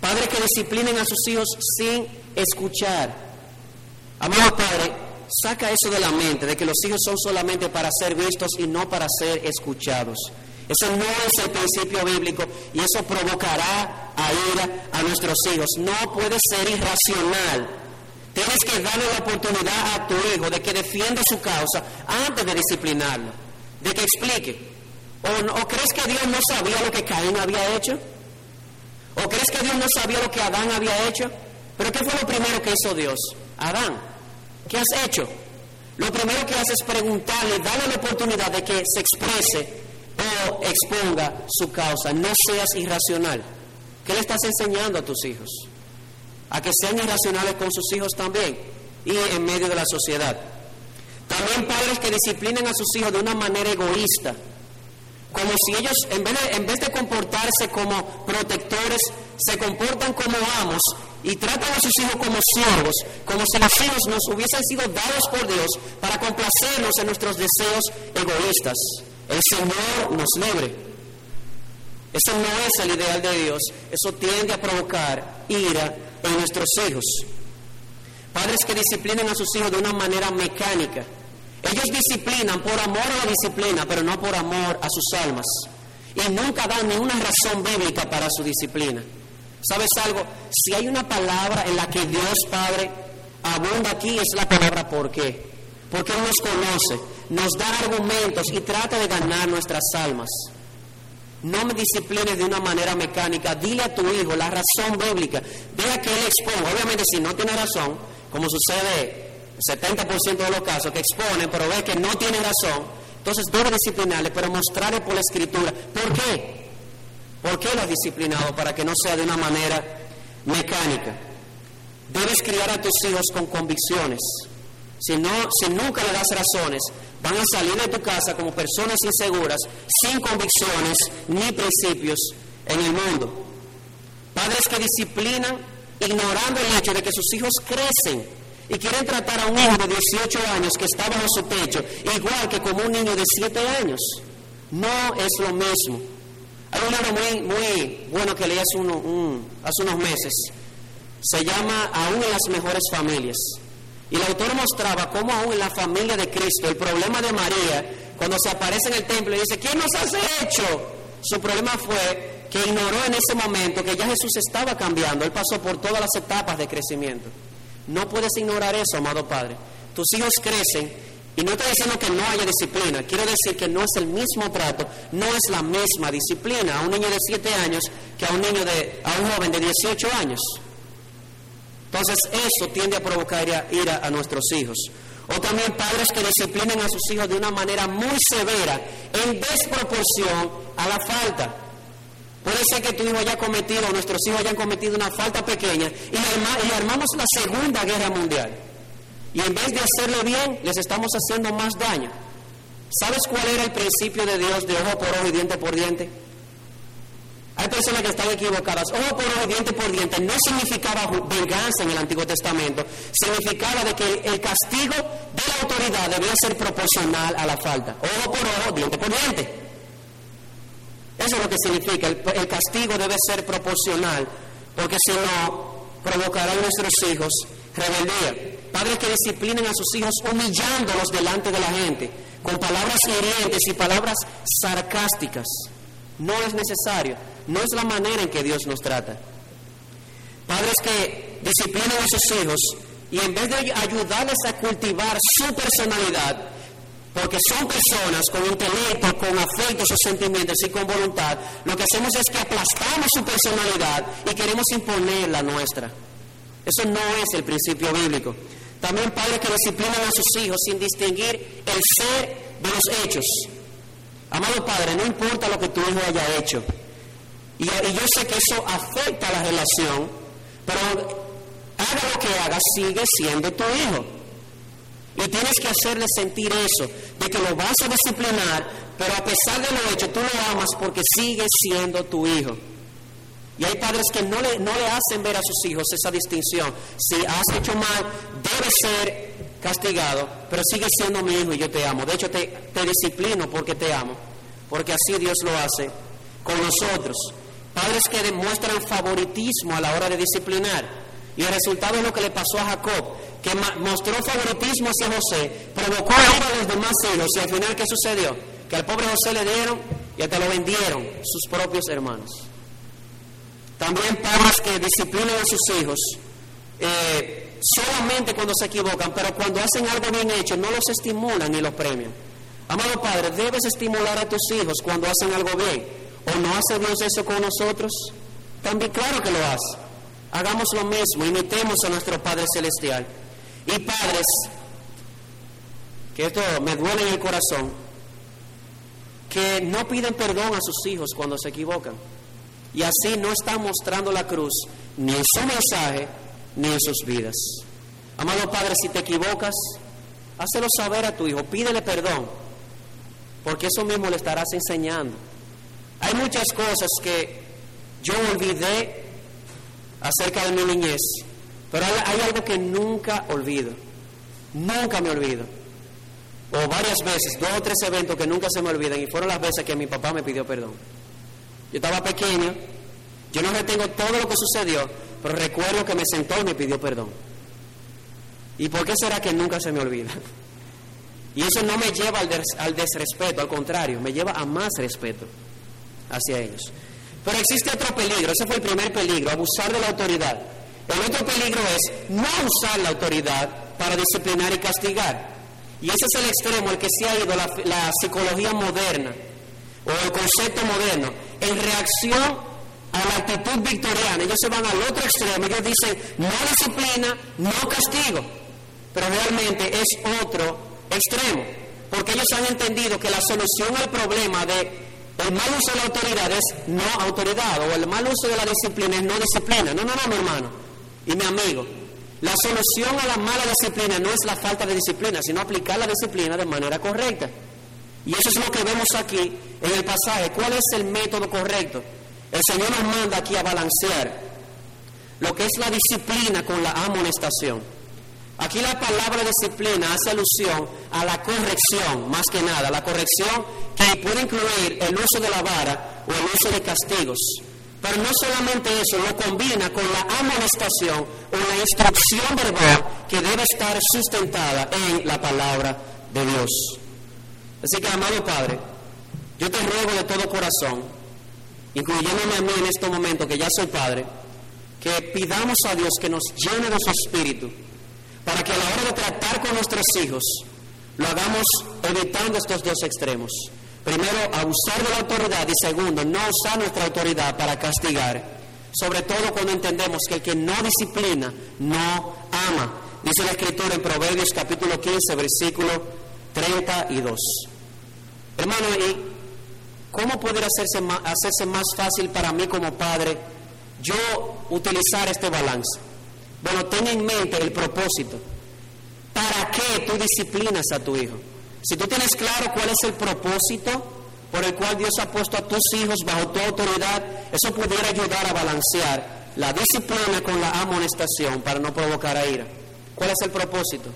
S1: Padres que disciplinen a sus hijos sin escuchar. Amado Padre, saca eso de la mente, de que los hijos son solamente para ser vistos y no para ser escuchados. Eso no es el principio bíblico y eso provocará a ira a nuestros hijos. No puede ser irracional Tienes que darle la oportunidad a tu hijo de que defienda su causa antes de disciplinarlo, de que explique. ¿O, crees que Dios no sabía lo que Caín había hecho? ¿O crees que Dios no sabía lo que Adán había hecho? Pero ¿qué fue lo primero que hizo Dios? Adán, ¿qué has hecho? Lo primero que hace es preguntarle, darle la oportunidad de que se exprese o exponga su causa. No seas irracional. ¿Qué le estás enseñando a tus hijos? a que sean irracionales con sus hijos también y en medio de la sociedad. También padres que disciplinen a sus hijos de una manera egoísta, como si ellos, en vez, de, en vez de comportarse como protectores, se comportan como amos y tratan a sus hijos como siervos, como si los hijos nos hubiesen sido dados por Dios para complacernos en nuestros deseos egoístas. El Señor nos libre. Eso no es el ideal de Dios. Eso tiende a provocar ira en nuestros hijos. Padres que disciplinen a sus hijos de una manera mecánica. Ellos disciplinan por amor a la disciplina, pero no por amor a sus almas. Y nunca dan ni una razón bíblica para su disciplina. ¿Sabes algo? Si hay una palabra en la que Dios Padre abunda aquí, es la palabra por qué. Porque Él nos conoce, nos da argumentos y trata de ganar nuestras almas. No me disciplines de una manera mecánica. Dile a tu hijo la razón bíblica. Deja que él exponga. Obviamente, si no tiene razón, como sucede 70% de los casos que exponen, pero ve que no tiene razón, entonces debe disciplinarle, pero mostrarle por la escritura. ¿Por qué? ¿Por qué lo has disciplinado? Para que no sea de una manera mecánica. Debes criar a tus hijos con convicciones. Si, no, si nunca le das razones, van a salir de tu casa como personas inseguras, sin convicciones ni principios en el mundo. Padres que disciplinan ignorando el hecho de que sus hijos crecen y quieren tratar a un hijo de 18 años que está bajo su techo igual que como un niño de 7 años. No es lo mismo. Hay un libro muy, muy bueno que leí hace, hace unos meses. Se llama Aún en las mejores familias. Y el autor mostraba cómo aún en la familia de Cristo, el problema de María, cuando se aparece en el templo y dice, ¿quién nos has hecho? Su problema fue que ignoró en ese momento que ya Jesús estaba cambiando, Él pasó por todas las etapas de crecimiento. No puedes ignorar eso, amado Padre. Tus hijos crecen y no estoy diciendo que no haya disciplina, quiero decir que no es el mismo trato, no es la misma disciplina a un niño de 7 años que a un niño de a un joven de 18 años. Entonces eso tiende a provocar ira, a nuestros hijos. O también padres que disciplinen a sus hijos de una manera muy severa, en desproporción a la falta. Puede ser que tu hijo haya cometido, o nuestros hijos hayan cometido una falta pequeña y armamos la Segunda Guerra Mundial. Y en vez de hacerlo bien, les estamos haciendo más daño. ¿Sabes cuál era el principio de Dios de ojo por ojo y diente por diente? Hay personas que están equivocadas. Ojo por ojo, diente por diente. No significaba venganza en el Antiguo Testamento. Significaba de que el castigo de la autoridad debía ser proporcional a la falta. Ojo por ojo, diente por diente. Eso es lo que significa. El, el castigo debe ser proporcional. Porque si no, provocará a nuestros hijos rebeldía. Padres que disciplinen a sus hijos humillándolos delante de la gente. Con palabras hirientes y palabras sarcásticas. No es necesario. No es la manera en que Dios nos trata. Padres que disciplinan a sus hijos y en vez de ayudarles a cultivar su personalidad, porque son personas con intelecto, con afectos, sus sentimientos y con voluntad, lo que hacemos es que aplastamos su personalidad y queremos imponer la nuestra. Eso no es el principio bíblico. También padres que disciplinan a sus hijos sin distinguir el ser de los hechos. Amado Padre, no importa lo que tu hijo haya hecho, y, yo sé que eso afecta a la relación, pero haga lo que haga, sigue siendo tu hijo. Y tienes que hacerle sentir eso, de que lo vas a disciplinar, pero a pesar de lo hecho, tú lo amas porque sigue siendo tu hijo. Y hay padres que no le, no le hacen ver a sus hijos esa distinción. Si has hecho mal, debe ser castigado, pero sigue siendo mi hijo y yo te amo. De hecho, te, te disciplino porque te amo, porque así Dios lo hace con nosotros. Padres que demuestran favoritismo a la hora de disciplinar. Y el resultado es lo que le pasó a Jacob, que mostró favoritismo hacia José, provocó a los demás hijos. Y al final, ¿qué sucedió? Que al pobre José le dieron y hasta lo vendieron sus propios hermanos. También padres que disciplinan a sus hijos eh, solamente cuando se equivocan, pero cuando hacen algo bien hecho no los estimulan ni los premian. Amado Padre, debes estimular a tus hijos cuando hacen algo bien. ¿O no hace Dios eso con nosotros? También claro que lo hace. Hagamos lo mismo, imitemos a nuestro Padre Celestial. Y padres, que esto me duele en el corazón, que no piden perdón a sus hijos cuando se equivocan. Y así no están mostrando la cruz ni en su mensaje ni en sus vidas. Amado Padre, si te equivocas, hácelo saber a tu hijo, pídele perdón, porque eso mismo le estarás enseñando. Hay muchas cosas que yo olvidé acerca de mi niñez, pero hay, algo que nunca olvido, nunca me olvido. O varias veces, dos o tres eventos que nunca se me olvidan y fueron las veces que mi papá me pidió perdón. Yo estaba pequeño, yo no retengo todo lo que sucedió, pero recuerdo que me sentó y me pidió perdón. ¿Y por qué será que nunca se me olvida? Y eso no me lleva al, al desrespeto, al contrario, me lleva a más respeto hacia ellos. Pero existe otro peligro, ese fue el primer peligro, abusar de la autoridad. El otro peligro es no usar la autoridad para disciplinar y castigar. Y ese es el extremo al que se ha ido la psicología moderna o el concepto moderno. En reacción a la actitud victoriana, ellos se van al otro extremo, ellos dicen no disciplina, no castigo. Pero realmente es otro extremo, porque ellos han entendido que la solución al problema de el mal uso de la autoridad es no autoridad, o el mal uso de la disciplina es no disciplina. No, no, no, mi hermano y mi amigo. La solución a la mala disciplina no es la falta de disciplina, sino aplicar la disciplina de manera correcta. Y eso es lo que vemos aquí en el pasaje. ¿Cuál es el método correcto? El Señor nos manda aquí a balancear lo que es la disciplina con la amonestación. Aquí la palabra disciplina hace alusión a la corrección, más que nada, la corrección que puede incluir el uso de la vara o el uso de castigos. Pero no solamente eso, lo combina con la amonestación o la instrucción verbal que debe estar sustentada en la palabra de Dios. Así que, amado Padre, yo te ruego de todo corazón, incluyéndome a mí en este momento que ya soy Padre, que pidamos a Dios que nos llene de su espíritu para que a la hora de tratar con nuestros hijos lo hagamos evitando estos dos extremos. Primero, abusar de la autoridad y segundo, no usar nuestra autoridad para castigar. Sobre todo cuando entendemos que el que no disciplina no ama. Dice la escritura en Proverbios capítulo 15, versículo 32. Hermano, ¿y cómo puede hacerse más, hacerse más fácil para mí como padre yo utilizar este balance? Bueno, ten en mente el propósito. ¿Para qué tú disciplinas a tu hijo? Si tú tienes claro cuál es el propósito por el cual Dios ha puesto a tus hijos bajo tu autoridad, eso pudiera ayudar a balancear la disciplina con la amonestación para no provocar a ira. ¿Cuál es el propósito?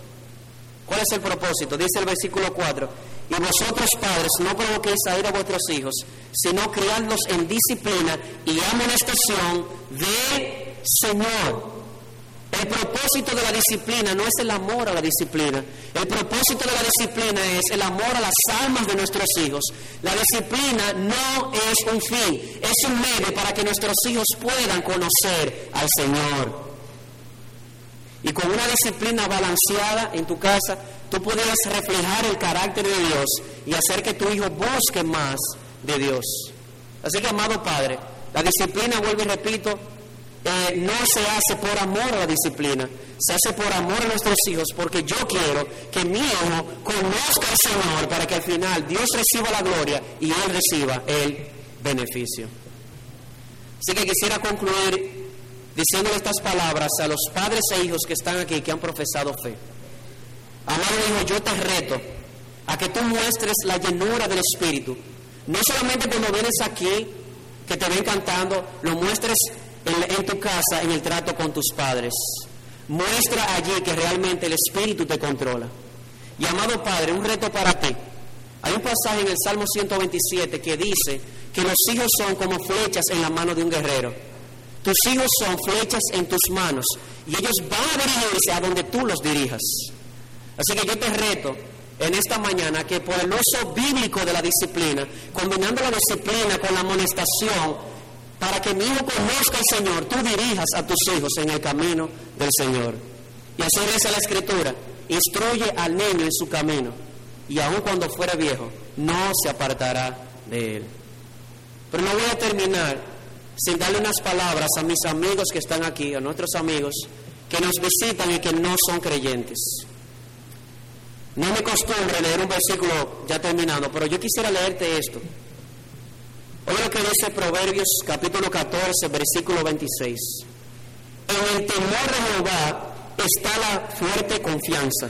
S1: ¿Cuál es el propósito? Dice el versículo 4, y vosotros padres no provoquéis a ira a vuestros hijos, sino criadlos en disciplina y amonestación del Señor. El propósito de la disciplina no es el amor a la disciplina. El propósito de la disciplina es el amor a las almas de nuestros hijos. La disciplina no es un fin, es un medio para que nuestros hijos puedan conocer al Señor. Y con una disciplina balanceada en tu casa, tú podrías reflejar el carácter de Dios y hacer que tu hijo busque más de Dios. Así que, amado Padre, la disciplina, vuelvo y repito, eh, no se hace por amor a la disciplina, se hace por amor a nuestros hijos, porque yo quiero que mi hijo conozca al Señor para que al final Dios reciba la gloria y Él reciba el beneficio. Así que quisiera concluir diciendo estas palabras a los padres e hijos que están aquí, que han profesado fe. Amado hijo, yo te reto a que tú muestres la llenura del Espíritu. No solamente cuando vienes aquí, que te ven cantando, lo muestres en, tu casa, en el trato con tus padres. Muestra allí que realmente el Espíritu te controla. Y amado Padre, un reto para ti. Hay un pasaje en el Salmo 127 que dice que los hijos son como flechas en la mano de un guerrero. Tus hijos son flechas en tus manos y ellos van a dirigirse a donde tú los dirijas. Así que yo te reto en esta mañana que por el uso bíblico de la disciplina, combinando la disciplina con la amonestación, para que mi hijo conozca al Señor, tú dirijas a tus hijos en el camino del Señor. Y así dice la Escritura, instruye al niño en su camino, y aun cuando fuera viejo, no se apartará de él. Pero no voy a terminar sin darle unas palabras a mis amigos que están aquí, a nuestros amigos que nos visitan y que no son creyentes. No me costumbre leer un versículo ya terminado, pero yo quisiera leerte esto. Oye lo que dice Proverbios capítulo 14, versículo 26. En el temor de Jehová está la fuerte confianza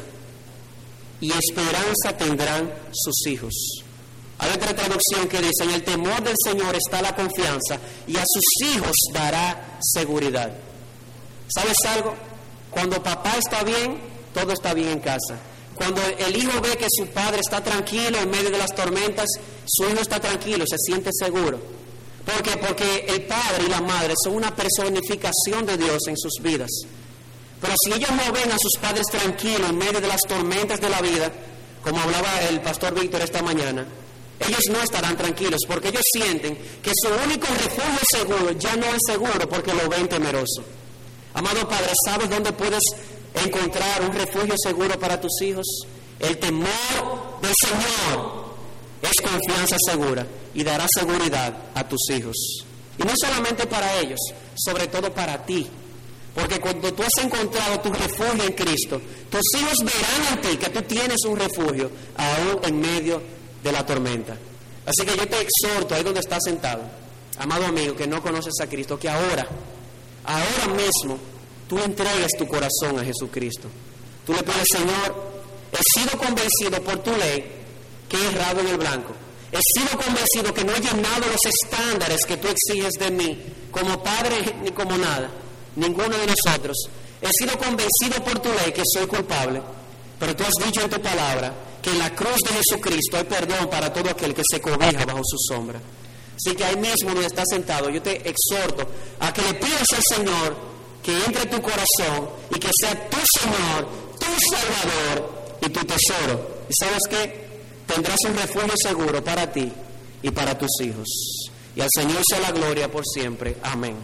S1: y esperanza tendrán sus hijos. Hay otra traducción que dice, en el temor del Señor está la confianza y a sus hijos dará seguridad. ¿Sabes algo? Cuando papá está bien, todo está bien en casa. Cuando el hijo ve que su padre está tranquilo en medio de las tormentas, su hijo está tranquilo, se siente seguro. ¿Por qué? Porque el padre y la madre son una personificación de Dios en sus vidas. Pero si ellos no ven a sus padres tranquilos en medio de las tormentas de la vida, como hablaba el pastor Víctor esta mañana, ellos no estarán tranquilos porque ellos sienten que su único refugio seguro ya no es seguro porque lo ven temeroso. Amado Padre, ¿sabes dónde puedes encontrar un refugio seguro para tus hijos? El temor del Señor es confianza segura y dará seguridad a tus hijos. Y no solamente para ellos, sobre todo para ti. Porque cuando tú has encontrado tu refugio en Cristo, tus hijos verán en ti que tú tienes un refugio aún en medio de la tormenta. Así que yo te exhorto ahí donde estás sentado, amado amigo que no conoces a Cristo, que ahora, ahora mismo, tú entregues tu corazón a Jesucristo. Tú le pides, Señor, he sido convencido por tu ley que he errado en el blanco. He sido convencido que no he llenado los estándares que tú exiges de mí, como padre ni como nada, ninguno de nosotros. He sido convencido por tu ley que soy culpable, pero tú has dicho en tu palabra que en la cruz de Jesucristo hay perdón para todo aquel que se cobija bajo su sombra. Así que ahí mismo donde estás sentado, yo te exhorto a que le pidas al Señor que entre en tu corazón y que sea tu Señor, tu Salvador y tu tesoro. ¿Y sabes qué? Tendrás un refugio seguro para ti y para tus hijos. Y al Señor sea la gloria por siempre. Amén.